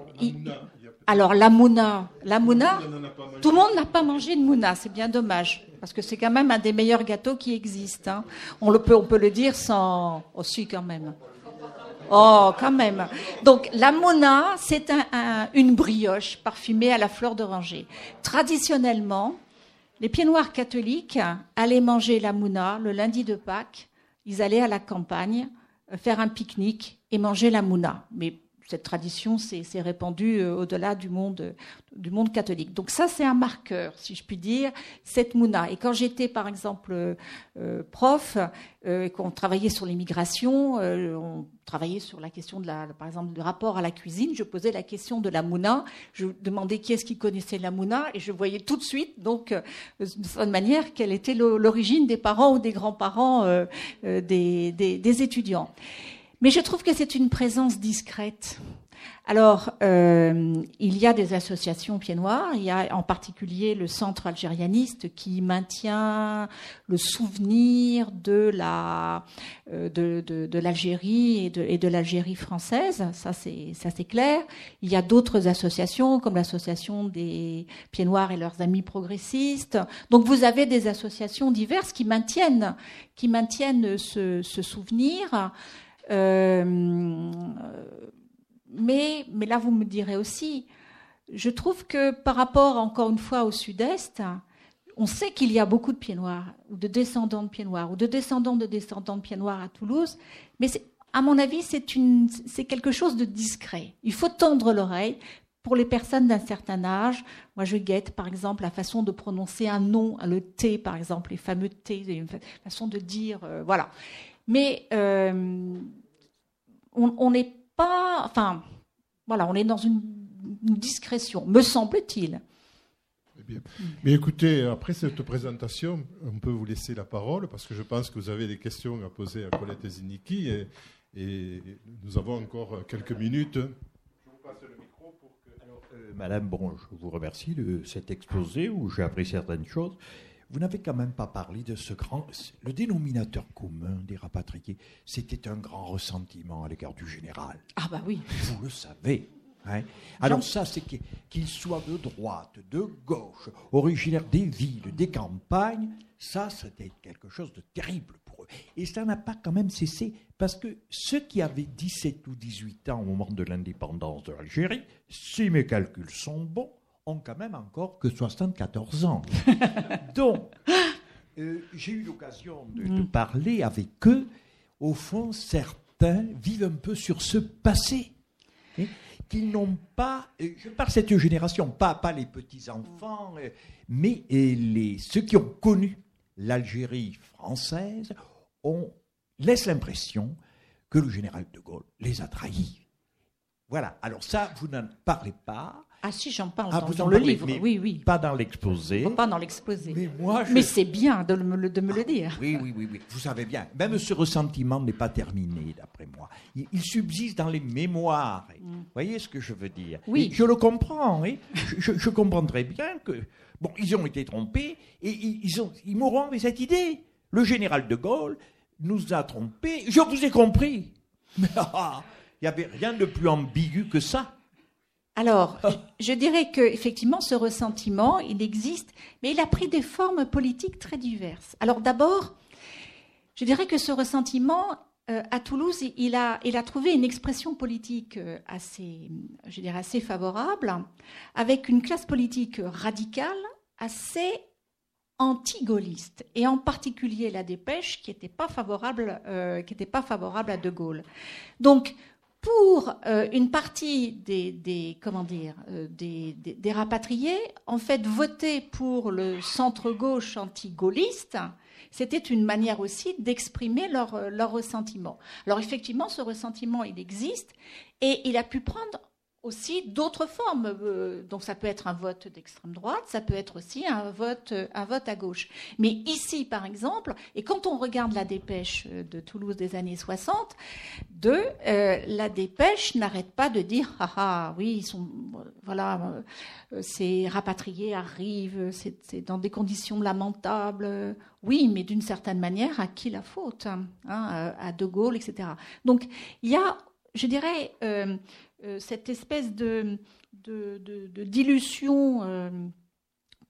Speaker 3: alors la mouna, la mouna, tout le monde n'a pas mangé de mouna, c'est bien dommage, parce que c'est quand même un des meilleurs gâteaux qui existent. Hein. On le peut, on peut le dire sans aussi quand même. Oh, quand même. Donc la mouna, c'est une brioche parfumée à la fleur d'oranger. Traditionnellement, les pieds noirs catholiques allaient manger la mouna le lundi de Pâques. Ils allaient à la campagne euh, faire un pique-nique et manger la mouna. Mais cette tradition s'est répandue euh, au-delà du monde, catholique. Donc ça, c'est un marqueur, si je puis dire, cette mouna. Et quand j'étais, par exemple, euh, prof, euh, qu'on travaillait sur l'immigration, on travaillait sur la question, de la, par exemple, du rapport à la cuisine, je posais la question de la mouna. Je demandais qui est-ce qui connaissait la mouna, et je voyais tout de suite, donc, de manière, quelle était l'origine des parents ou des grands-parents des étudiants. Mais je trouve que c'est une présence discrète. Alors, euh, il y a des associations pieds noirs. Il y a en particulier le Centre algérianiste qui maintient le souvenir de la euh, de, de, de l'Algérie et de, et de l'Algérie française. Ça, c'est ça, c'est clair. Il y a d'autres associations comme l'association des pieds noirs et leurs amis progressistes. Donc, vous avez des associations diverses qui maintiennent qui maintiennent ce, ce souvenir. Euh, mais, mais là, vous me direz aussi, je trouve que par rapport, encore une fois, au sud-est, on sait qu'il y a beaucoup de pieds noirs, ou de descendants de pieds noirs, ou de descendants de descendants de pieds noirs à Toulouse, mais à mon avis, c'est quelque chose de discret. Il faut tendre l'oreille pour les personnes d'un certain âge. Moi, je guette, par exemple, la façon de prononcer un nom, le T, par exemple, les fameux T, une façon de dire, euh, voilà. Mais euh, on n'est pas, enfin, voilà, on est dans une, discrétion, me semble-t-il.
Speaker 2: Mais écoutez, après cette présentation, on peut vous laisser la parole parce que je pense que vous avez des questions à poser à Colette Ziniki et, et nous avons encore quelques minutes. Je vous passe le micro
Speaker 4: pour que... Euh, madame, bon, je vous remercie de cet exposé où j'ai appris certaines choses. Vous n'avez quand même pas parlé de ce grand. Le dénominateur commun des rapatriés, c'était un grand ressentiment à l'égard du général.
Speaker 3: Ah, bah oui.
Speaker 4: Vous le savez. Hein Alors, ça, c'est qu'il soit de droite, de gauche, originaire des villes, des campagnes, ça, c'était quelque chose de terrible pour eux. Et ça n'a pas quand même cessé, parce que ceux qui avaient 17 ou 18 ans au moment de l'indépendance de l'Algérie, si mes calculs sont bons, ont quand même encore que 74 ans. Donc, euh, j'ai eu l'occasion de, mm. parler avec eux. Au fond, certains vivent un peu sur ce passé. Hein, qu'ils n'ont pas, euh, je parle de cette génération, pas, pas les petits-enfants, euh, mais les, ceux qui ont connu l'Algérie française, on laisse l'impression que le général de Gaulle les a trahis. Voilà, alors ça, vous n'en parlez pas.
Speaker 3: Ah si, j'en parle ah, dans, le livre, oui, oui.
Speaker 4: Pas dans l'exposé.
Speaker 3: Pas dans l'exposé. Mais moi, Mais c'est bien de me, de me le dire.
Speaker 4: Oui, oui, oui, oui. Vous savez bien, même ce ressentiment n'est pas terminé, d'après moi. Il, subsiste dans les mémoires. Mm. Vous voyez ce que je veux dire?
Speaker 3: Oui.
Speaker 4: je le comprends, oui. je, je, comprendrais bien que, bon, ils ont été trompés et ils, ont, ils mourront avec cette idée. Le général de Gaulle nous a trompés. Je vous ai compris. Mais ah, il n'y avait rien de plus ambigu que ça.
Speaker 3: Alors, je dirais qu'effectivement, ce ressentiment, il existe, mais il a pris des formes politiques très diverses. Alors d'abord, je dirais que ce ressentiment, euh, à Toulouse, il a, il a trouvé une expression politique euh, assez, je dirais, assez favorable, avec une classe politique radicale, assez anti-gaulliste, et en particulier la dépêche qui n'était pas favorable, euh, qui pas favorable à De Gaulle. Donc, pour euh, une partie des, comment dire euh, des, rapatriés, en fait, voter pour le centre-gauche anti-gaulliste, c'était une manière aussi d'exprimer leur, euh, leur ressentiment. Alors effectivement, ce ressentiment, il existe et il a pu prendre aussi d'autres formes. Euh, donc ça peut être un vote d'extrême droite, ça peut être aussi un vote, un vote à gauche. Mais ici, par exemple, et quand on regarde la dépêche euh, de Toulouse des années 60, de, euh, la dépêche n'arrête pas de dire ah ah oui ils sont voilà ces rapatriés arrivent c'est dans des conditions lamentables oui mais d'une certaine manière à qui la faute hein, à De Gaulle etc donc il y a je dirais euh, cette espèce de, dilution euh,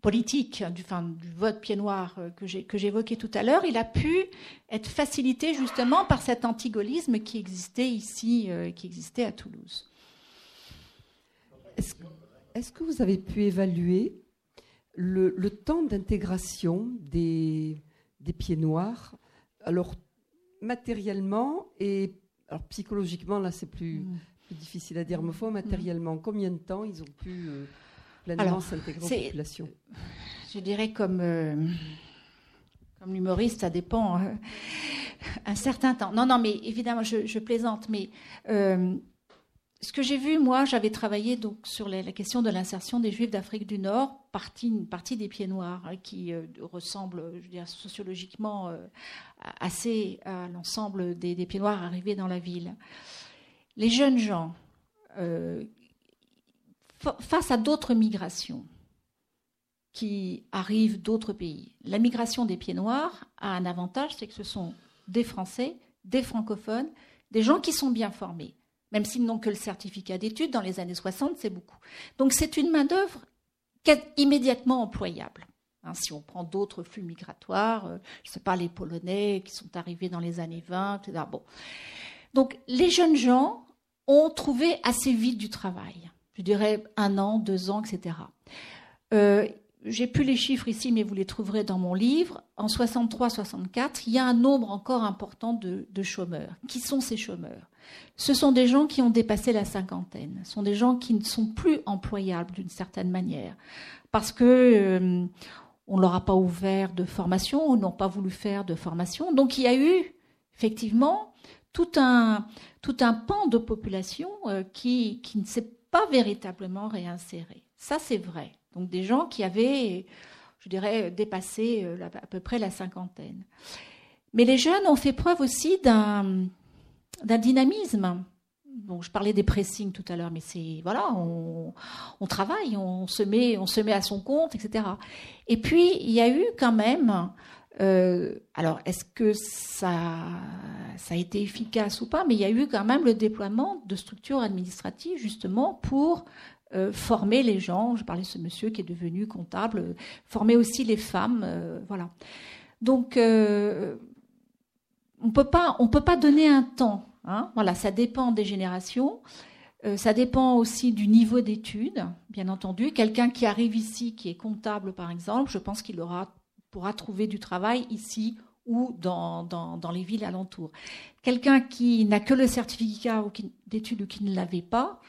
Speaker 3: politique du, du, vote pied noir euh, que j'évoquais tout à l'heure, il a pu être facilité justement par cet antigolisme qui existait ici, qui existait à Toulouse.
Speaker 5: Est-ce que vous avez pu évaluer le, temps d'intégration des, des, pieds noirs Alors, matériellement et alors psychologiquement, là, c'est plus, mm difficile à dire, mais faut matériellement, combien de temps ils ont pu euh, pleinement s'intégrer aux populations?
Speaker 3: Je dirais comme, euh, comme l'humoriste, ça dépend. Hein. un certain temps. Non, non, mais évidemment, je, plaisante, mais euh, ce que j'ai vu, moi, j'avais travaillé donc sur la, question de l'insertion des Juifs d'Afrique du Nord, partie, une partie des pieds noirs, hein, qui ressemble, je veux dire, sociologiquement assez à l'ensemble des, des, pieds noirs arrivés dans la ville les jeunes gens, euh, face à d'autres migrations qui arrivent d'autres pays, la migration des pieds noirs a un avantage, c'est que ce sont des Français, des francophones, des gens qui sont bien formés. Même s'ils n'ont que le certificat d'études, dans les années 60, c'est beaucoup. Donc c'est une main-d'œuvre immédiatement employable. Hein, si on prend d'autres flux migratoires, euh, je ne sais pas, les Polonais qui sont arrivés dans les années 20, etc. Bon. Donc les jeunes gens ont trouvé assez vite du travail. Je dirais un an, deux ans, etc. Euh, j'ai plus les chiffres ici, mais vous les trouverez dans mon livre. En 63-64, il y a un nombre encore important de, chômeurs. Qui sont ces chômeurs? Ce sont des gens qui ont dépassé la cinquantaine. Ce sont des gens qui ne sont plus employables d'une certaine manière, parce que euh, on leur a pas ouvert de formation, ou n'ont pas voulu faire de formation. Donc il y a eu effectivement tout un, tout un pan de population euh, qui, qui ne s'est pas véritablement réinséré. Ça, c'est vrai. Donc des gens qui avaient, je dirais, dépassé euh, à peu près la cinquantaine. Mais les jeunes ont fait preuve aussi d'un, d'un dynamisme. Bon, je parlais des pressings tout à l'heure, mais c'est voilà, on, on, travaille, on se met, on se met à son compte, etc. Et puis il y a eu quand même euh, alors, est-ce que ça, a été efficace ou pas? Mais il y a eu quand même le déploiement de structures administratives justement pour euh, former les gens. Je parlais de ce monsieur qui est devenu comptable, former aussi les femmes, euh, voilà. Donc, on peut pas, on peut pas donner un temps. Hein. voilà, ça dépend des générations. ça dépend aussi du niveau d'études, bien entendu. Quelqu'un qui arrive ici, qui est comptable par exemple, je pense qu'il aura pourra trouver du travail ici ou dans, les villes alentours. Quelqu'un qui n'a que le certificat d'études ou qui ne l'avait pas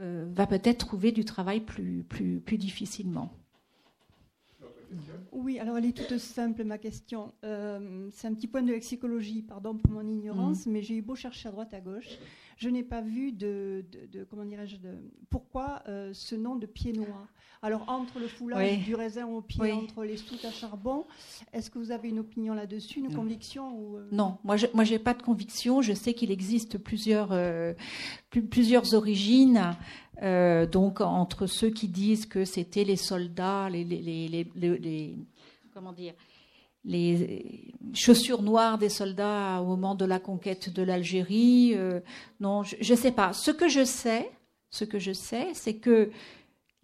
Speaker 3: euh, va peut-être trouver du travail plus, plus, plus difficilement.
Speaker 6: Oui, alors elle est toute simple, ma question. Euh, c'est un petit point de lexicologie, pardon pour mon ignorance, mm. mais j'ai eu beau chercher à droite, à gauche. Je n'ai pas vu de, de, comment dirais-je, de, pourquoi euh, ce nom de pied noir alors, entre le foulard du raisin au pied, entre les soutes à charbon, est-ce que vous avez une opinion là-dessus, une conviction ou
Speaker 3: euh? Non, moi, je n'ai pas de conviction. Je sais qu'il existe plusieurs, plusieurs origines. Euh, donc, entre ceux qui disent que c'était les soldats, les, comment dire, les chaussures noires des soldats au moment de la conquête de l'Algérie. non, je ne sais pas. Ce que je sais, ce que je sais, c'est que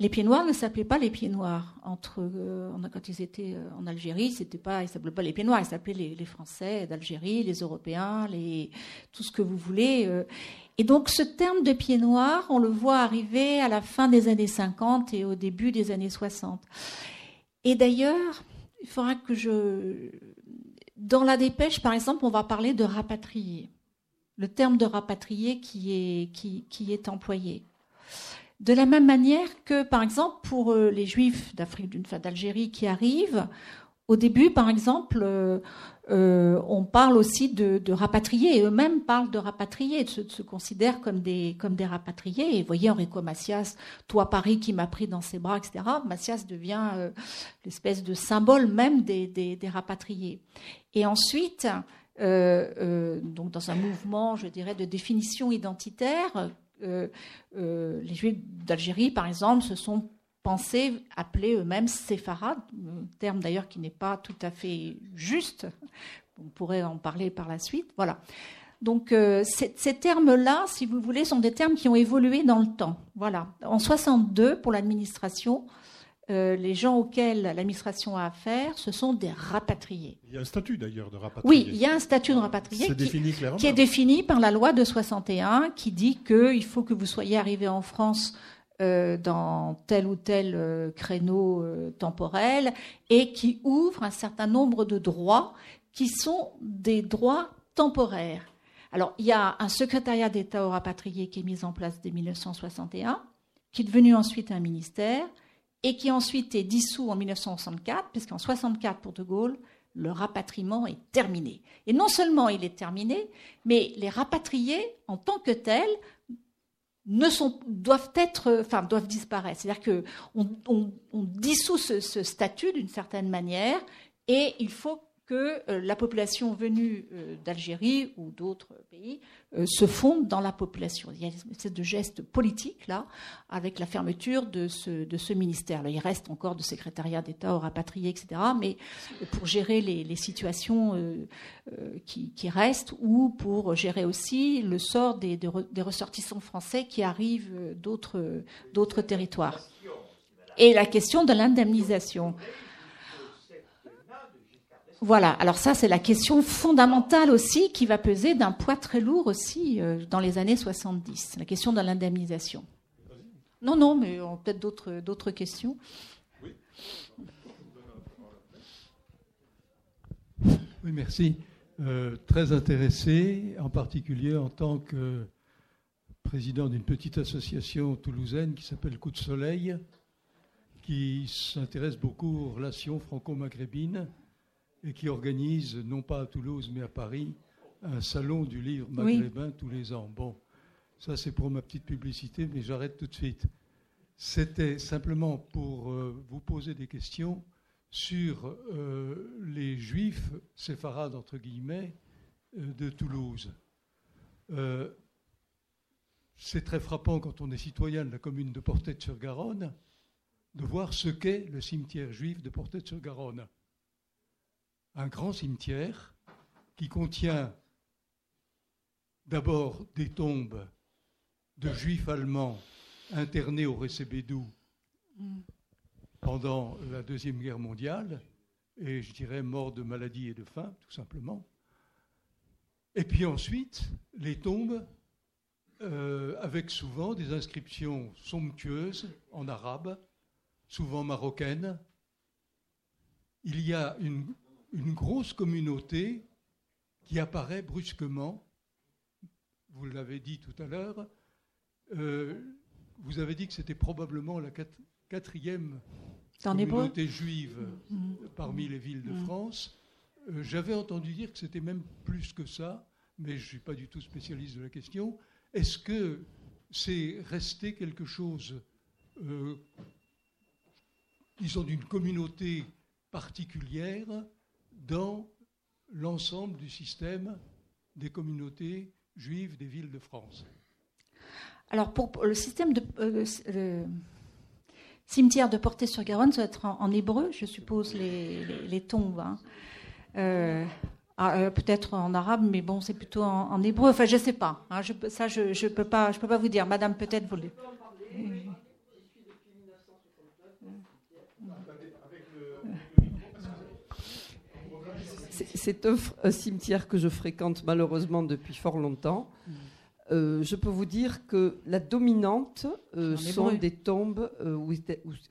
Speaker 3: les pieds noirs ne s'appelaient pas les pieds noirs. Entre, euh, quand ils étaient euh, en Algérie, pas, ils s'appelaient pas les pieds noirs, ils s'appelaient les, Français d'Algérie, les Européens, les, tout ce que vous voulez. Euh. Et donc, ce terme de pieds noirs, on le voit arriver à la fin des années 50 et au début des années 60. Et d'ailleurs, il faudra que je, dans la dépêche, par exemple, on va parler de rapatrié. Le terme de rapatrié qui est, qui est employé. De la même manière que, par exemple, pour euh, les Juifs d'Afrique, d'Algérie qui arrivent, au début, par exemple, euh, on parle aussi de, rapatriés, et eux-mêmes parlent de rapatriés, de se, considèrent comme des, rapatriés. Et vous voyez Enrico Macias, toi Paris qui m'a pris dans ses bras, etc. Macias devient euh, l'espèce de symbole même des, des, rapatriés. Et ensuite, euh, donc dans un mouvement, je dirais, de définition identitaire, les Juifs d'Algérie, par exemple, se sont pensés appeler eux-mêmes séfarades, un terme d'ailleurs qui n'est pas tout à fait juste. On pourrait en parler par la suite. Voilà. Donc euh, ces, termes-là, si vous voulez, sont des termes qui ont évolué dans le temps. Voilà. En 62, pour l'administration, euh, les gens auxquels l'administration a affaire, ce sont des rapatriés.
Speaker 2: Il y a un statut d'ailleurs de rapatrié.
Speaker 3: Oui, il y a un statut de rapatrié qui, qui, est défini par la loi de 61 qui dit qu'il faut que vous soyez arrivé en France euh, dans tel ou tel euh, créneau temporel et qui ouvre un certain nombre de droits qui sont des droits temporaires. Alors, il y a un secrétariat d'État aux rapatriés qui est mis en place dès 1961, qui est devenu ensuite un ministère et qui ensuite est dissous en 1964, puisqu'en 1964, pour De Gaulle, le rapatriement est terminé. Et non seulement il est terminé, mais les rapatriés, en tant que tels, doivent être, enfin, disparaître. C'est-à-dire que on, dissout ce, ce statut d'une certaine manière et il faut que euh, la population venue euh, d'Algérie ou d'autres pays euh, se fonde dans la population. Il y a une espèce de geste politique là, avec la fermeture de ce, ministère. Il reste encore de secrétariat d'État aux rapatriés, etc. Mais pour gérer les, situations qui, restent ou pour gérer aussi le sort des, des ressortissants français qui arrivent d'autres territoires. Et la question de l'indemnisation. Voilà, alors ça c'est la question fondamentale aussi qui va peser d'un poids très lourd aussi euh, dans les années 70, la question de l'indemnisation. Non, non, mais peut-être d'autres, d'autres questions. Oui.
Speaker 7: Oui, merci. Euh, très intéressé, en particulier en tant que président d'une petite association toulousaine qui s'appelle Coup de Soleil, qui s'intéresse beaucoup aux relations franco-maghrébines et qui organise, non pas à Toulouse, mais à Paris, un salon du livre maghrébin tous les ans. Bon, ça c'est pour ma petite publicité, mais j'arrête tout de suite. C'était simplement pour euh, vous poser des questions sur euh, les juifs séfarades, entre guillemets, euh, de Toulouse. c'est très frappant quand on est citoyen de la commune de Portet-sur-Garonne de voir ce qu'est le cimetière juif de Portet-sur-Garonne un grand cimetière qui contient d'abord des tombes de juifs allemands internés au Récébédou pendant la Deuxième Guerre mondiale, et je dirais morts de maladie et de faim, tout simplement. Et puis ensuite, les tombes euh, avec souvent des inscriptions somptueuses en arabe, souvent marocaines. Il y a une une grosse communauté qui apparaît brusquement. Vous l'avez dit tout à l'heure. Euh, vous avez dit que c'était probablement la quatrième communauté juive mm. Mm. parmi les villes de mm. France. Euh, j'avais entendu dire que c'était même plus que ça, mais je ne suis pas du tout spécialiste de la question. Est-ce que c'est resté quelque chose, euh, disons, d'une communauté particulière dans l'ensemble du système des communautés juives des villes de France.
Speaker 3: Alors pour le système de euh, cimetière de Portée-sur-Garonne, ça va être en, hébreu, je suppose les, tombes. Hein. Euh, ah, euh, peut-être en arabe, mais bon, c'est plutôt en, hébreu. Enfin, je ne sais pas. Hein. je, ça, je ne je peux pas vous dire. Madame, peut-être vous le.
Speaker 5: C'est un, cimetière que je fréquente malheureusement depuis fort longtemps. Mm. Euh, je peux vous dire que la dominante euh, sont des tombes euh, où,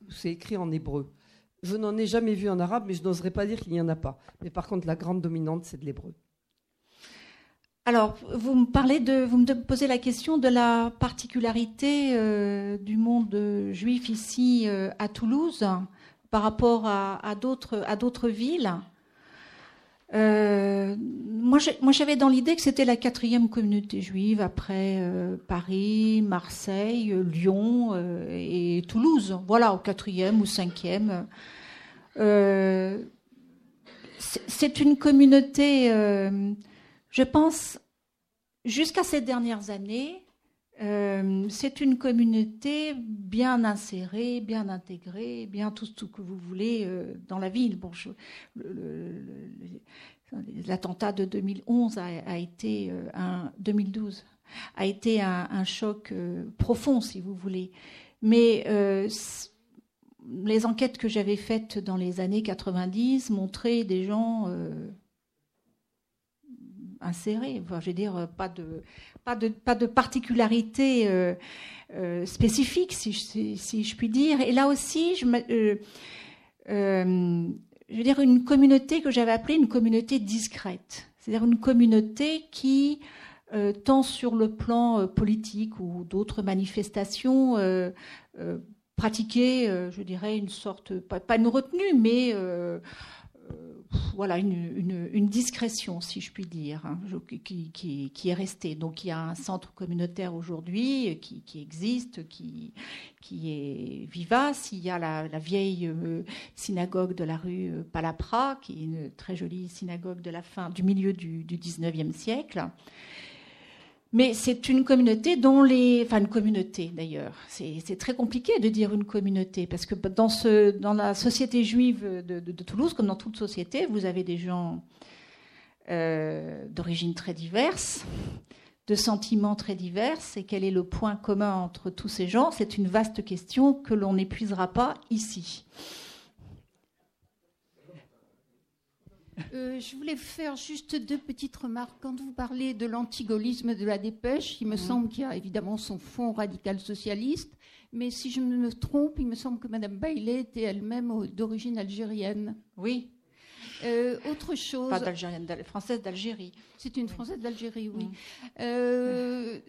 Speaker 5: c'est écrit en hébreu. Je n'en ai jamais vu en arabe, mais je n'oserais pas dire qu'il n'y en a pas. Mais par contre, la grande dominante, c'est de l'hébreu.
Speaker 3: Alors, vous me parlez de, vous me posez la question de la particularité du monde juif ici à Toulouse. par rapport à, d'autres villes. Euh, moi, j'avais dans l'idée que c'était la quatrième communauté juive après euh, Paris, Marseille, Lyon et Toulouse. Voilà, au quatrième ou cinquième. c'est une communauté, je pense, jusqu'à ces dernières années, euh, c'est une communauté bien insérée, bien intégrée, bien tout ce que vous voulez euh, dans la ville. Bon, l'attentat de 2011 a, été euh, un 2012 a été un, choc profond, si vous voulez. Mais les enquêtes que j'avais faites dans les années 90 montraient des gens insérés. Enfin, je veux dire, pas de, pas de, pas de particularité euh, euh, spécifique, si, je puis dire. Et là aussi, je, euh, je veux dire, une communauté que j'avais appelée une communauté discrète. C'est-à-dire une communauté qui, tant sur le plan politique ou d'autres manifestations, pratiquait, je dirais, une sorte, pas, pas une retenue, mais voilà une, discrétion, si je puis dire, hein, qui, est restée. Donc il y a un centre communautaire aujourd'hui qui, existe, qui, est vivace. Il y a la, vieille euh, synagogue de la rue euh, Palapra, qui est une très jolie synagogue de la fin du milieu du, du 19e siècle. Mais c'est une communauté dont les. Enfin, une communauté d'ailleurs. C'est très compliqué de dire une communauté, parce que dans, la société juive de, Toulouse, comme dans toute société, vous avez des gens euh, d'origine très diverses, de sentiments très divers. Et quel est le point commun entre tous ces gens? C'est une vaste question que l'on n'épuisera pas ici.
Speaker 8: Euh, je voulais faire juste deux petites remarques. Quand vous parlez de l'antigolisme de la dépêche, il me semble qu'il y a évidemment son fond radical socialiste, mais si je me trompe, il me semble que Mme Bailey était elle-même d'origine algérienne.
Speaker 3: Oui.
Speaker 8: Euh, autre chose.
Speaker 3: Pas d'algérienne, française d'Algérie.
Speaker 8: C'est une française d'Algérie, oui. Euh,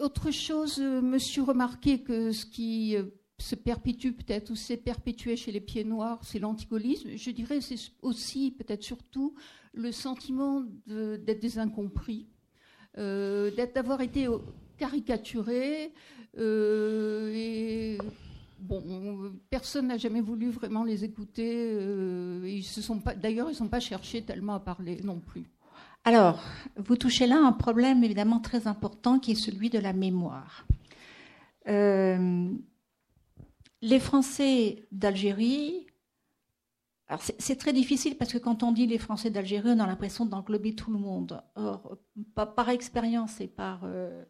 Speaker 8: autre chose, monsieur remarqué que ce qui se perpétue peut-être ou s'est perpétué chez les pieds noirs, c'est l'antigolisme. Je dirais c'est aussi, peut-être surtout, le sentiment d'être des incompris, euh, d'avoir été caricaturé. Euh, bon, personne n'a jamais voulu vraiment les écouter. Euh, ils se sont pas, d'ailleurs, ils ne sont pas cherchés tellement à parler non plus.
Speaker 3: Alors, vous touchez là un problème évidemment très important qui est celui de la mémoire. Les Français d'Algérie, c'est très difficile parce que quand on dit les Français d'Algérie, on a l'impression d'englober tout le monde. Or, par, expérience et euh,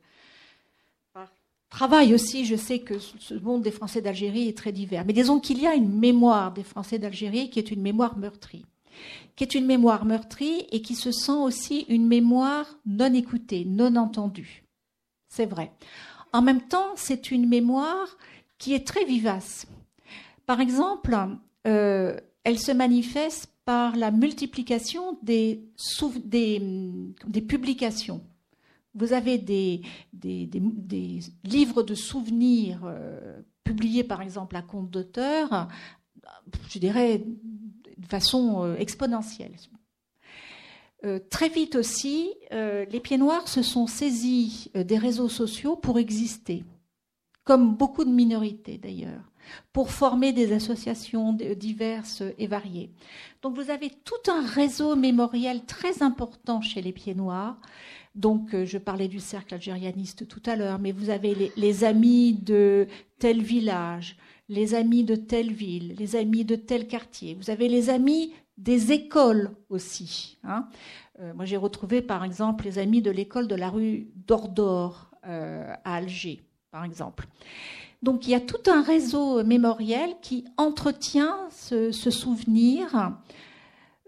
Speaker 3: par, travail aussi, je sais que ce monde des Français d'Algérie est très divers. Mais disons qu'il y a une mémoire des Français d'Algérie qui est une mémoire meurtrie, qui est une mémoire meurtrie et qui se sent aussi une mémoire non écoutée, non entendue. C'est vrai. En même temps, c'est une mémoire qui est très vivace. Par exemple, euh, elle se manifeste par la multiplication des, publications. Vous avez des, des, livres de souvenirs euh, publiés par exemple à compte d'auteur, je dirais de façon euh, exponentielle. très vite aussi, les pieds noirs se sont saisis des réseaux sociaux pour exister comme beaucoup de minorités d'ailleurs, pour former des associations diverses et variées. Donc vous avez tout un réseau mémoriel très important chez les Pieds Noirs. Donc euh, je parlais du cercle algérianiste tout à l'heure, mais vous avez les, amis de tel village, les amis de telle ville, les amis de tel quartier. Vous avez les amis des écoles aussi. Hein. Euh, moi j'ai retrouvé par exemple les amis de l'école de la rue d'Ordor euh, à Alger par exemple. Donc il y a tout un réseau mémoriel qui entretient ce, souvenir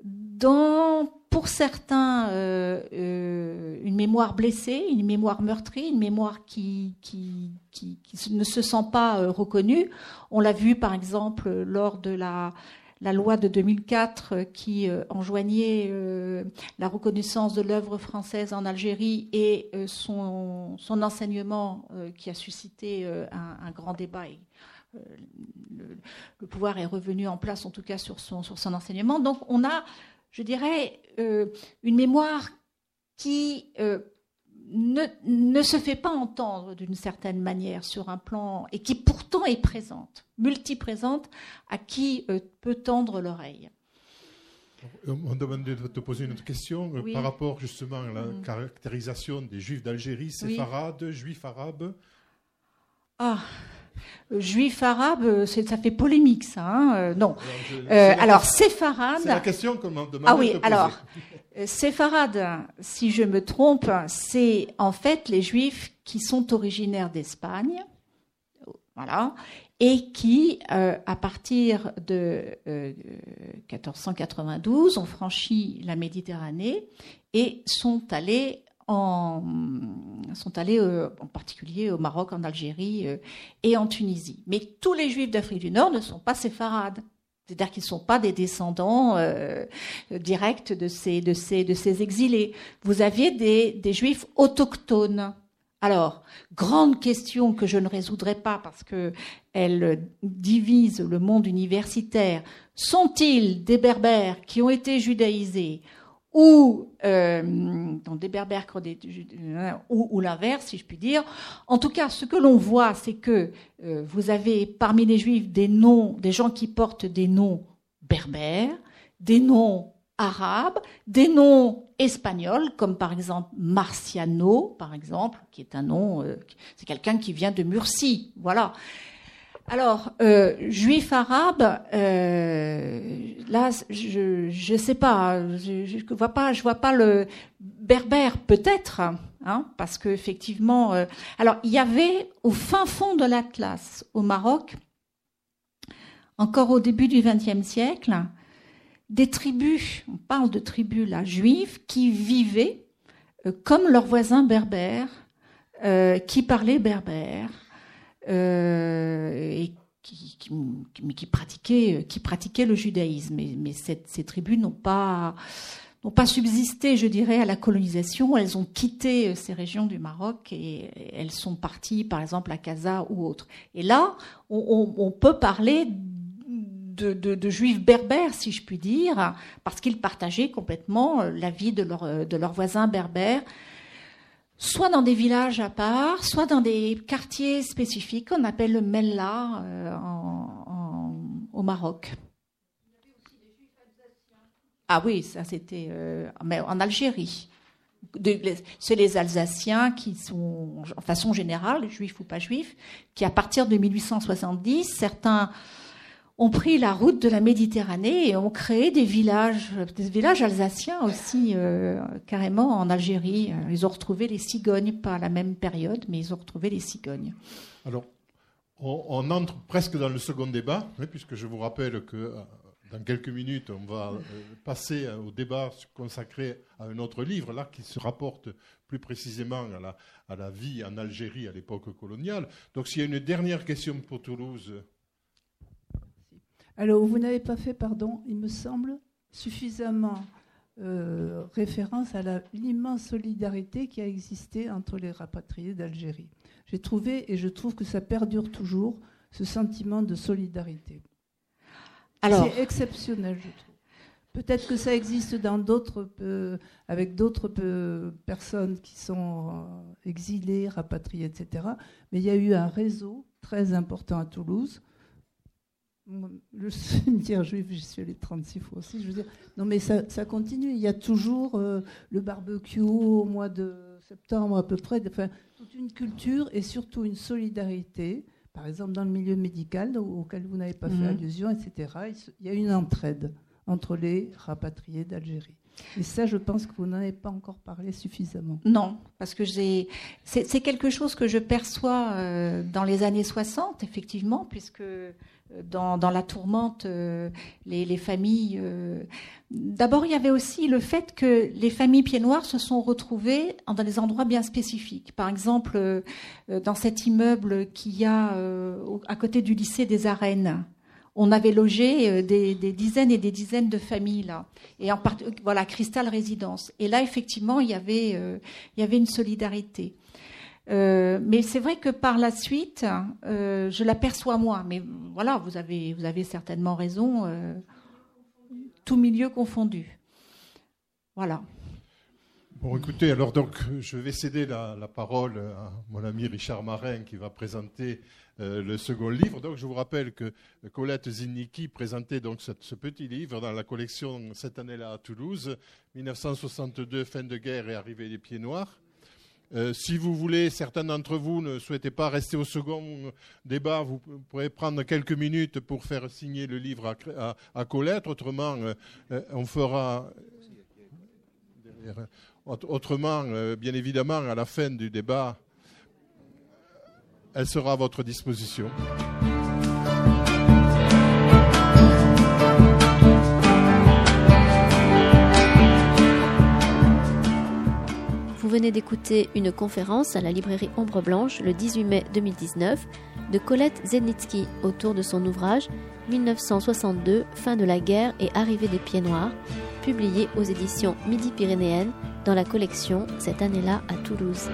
Speaker 3: dans, pour certains, euh, euh, une mémoire blessée, une mémoire meurtrie, une mémoire qui, ne se sent pas euh, reconnue. On l'a vu par exemple lors de la la loi de 2004 euh, qui euh, enjoignait euh, la reconnaissance de l'œuvre française en Algérie et son, enseignement qui a suscité un, grand débat le, pouvoir est revenu en place, en tout cas sur son, sur son enseignement. Donc on a, je dirais, une mémoire qui ne, se fait pas entendre d'une certaine manière sur un plan et qui pourtant est présente, multiprésente, à qui euh, peut tendre l'oreille.
Speaker 2: On demande de te poser une autre question euh, par rapport justement à la mm. caractérisation des juifs d'Algérie, séfarades, juifs arabes.
Speaker 3: Ah, juifs arabes, ça fait polémique ça. Hein non. Alors, séfarades.
Speaker 2: C'est la question qu'on demande
Speaker 3: ah oui, de te poser. alors Séfarades, si je me trompe, c'est en fait les juifs qui sont originaires d'Espagne, voilà, et qui, euh, à partir de 1492, euh, ont franchi la Méditerranée et sont allés en, euh, en particulier au Maroc, en Algérie et en Tunisie. Mais tous les juifs d'Afrique du Nord ne sont pas séfarades. C'est-à-dire qu'ils ne sont pas des descendants euh, directs de ces, exilés. Vous aviez des, des juifs autochtones. Alors, grande question que je ne résoudrai pas parce qu'elle divise le monde universitaire. Sont-ils des berbères qui ont été judaïsés? Ou euh, euh, ou, l'inverse, si je puis dire. En tout cas, ce que l'on voit, c'est que euh, vous avez parmi les juifs des noms, des gens qui portent des noms berbères, des noms arabes, des noms espagnols, comme par exemple Marciano, par exemple, qui est un nom, c'est quelqu'un qui vient de Murcie, voilà. Alors, euh, juif arabe, euh, là, je ne sais pas, je, je vois pas, je vois pas le berbère peut-être, hein, parce que effectivement, euh, alors il y avait au fin fond de l'Atlas, au Maroc, encore au début du XXe siècle, des tribus, on parle de tribus là juives, qui vivaient euh, comme leurs voisins berbères, qui parlaient berbère et qui, pratiquaient, le judaïsme. Mais, ces tribus n'ont pas subsisté, je dirais, à la colonisation. Elles ont quitté ces régions du Maroc et elles sont parties, par exemple, à Casa ou autre. Et là, on, peut parler de, juifs berbères, si je puis dire, parce qu'ils partageaient complètement la vie de leurs voisins berbères soit dans des villages à part, soit dans des quartiers spécifiques qu'on appelle le Mella euh, au Maroc. Ah oui, ça c'était euh, en Algérie. C'est les Alsaciens qui sont, en façon générale, juifs ou pas juifs, qui à partir de 1870, certains ont pris la route de la Méditerranée et ont créé des villages, des villages alsaciens aussi, euh, carrément en Algérie. Ils ont retrouvé les cigognes, pas à la même période, mais ils ont retrouvé les cigognes.
Speaker 2: Alors, on, entre presque dans le second débat, puisque je vous rappelle que euh, dans quelques minutes, on va euh, passer au débat consacré à un autre livre, là, qui se rapporte plus précisément à la, à la vie en Algérie à l'époque coloniale. Donc, s'il y a une dernière question pour Toulouse.
Speaker 6: Alors, vous n'avez pas fait, pardon, il me semble, suffisamment euh, référence à l'immense solidarité qui a existé entre les rapatriés d'Algérie. J'ai trouvé, et je trouve que ça perdure toujours, ce sentiment de solidarité. C'est exceptionnel, je trouve. Peut-être que ça existe dans d'autres, euh, avec d'autres euh, personnes qui sont exilées, rapatriées, etc. Mais il y a eu un réseau très important à Toulouse le cimetière juif, j'y suis allée 36 fois aussi. Je veux dire, non, mais ça, ça continue. Il y a toujours euh, le barbecue au mois de septembre à peu près. Enfin, toute une culture et surtout une solidarité. Par exemple, dans le milieu médical, auquel vous n'avez pas fait mhm. allusion, etc. Il y a une entraide entre les rapatriés d'Algérie. Et ça, je pense que vous n'en avez pas encore parlé suffisamment.
Speaker 3: Non, parce que c'est quelque chose que je perçois euh, dans les années 60, effectivement, puisque dans, la tourmente, euh, les, les, familles. Euh, d'abord, il y avait aussi le fait que les familles pieds noirs se sont retrouvées dans des endroits bien spécifiques. Par exemple, euh, dans cet immeuble qu'il y a à côté du lycée des Arènes, on avait logé des, dizaines et des dizaines de familles là, et en part, voilà Cristal Résidence. Et là, effectivement, il y avait une solidarité. Euh, mais c'est vrai que par la suite, euh, je l'aperçois moins. Mais voilà, vous avez, vous avez certainement raison, euh, tout milieu confondu. Voilà.
Speaker 2: Bon, écoutez, alors donc, je vais céder la, parole à mon ami Richard Marin qui va présenter le second livre. Donc, je vous rappelle que Colette Zinnicki présentait donc ce petit livre dans la collection cette année-là à Toulouse, 1962, fin de guerre et arrivée des pieds noirs. Euh, si vous voulez, certains d'entre vous ne souhaitez pas rester au second débat, vous pourrez prendre quelques minutes pour faire signer le livre à, Colette. Autrement, euh, euh, on fera. Autrement, bien évidemment, à la fin du débat, elle sera à votre disposition.
Speaker 1: Venez d'écouter une conférence à la librairie Ombre Blanche le 18 mai 2019 de Colette Zenitsky autour de son ouvrage 1962, Fin de la guerre et arrivée des pieds noirs, publié aux éditions Midi-Pyrénéennes dans la collection Cette année-là à Toulouse.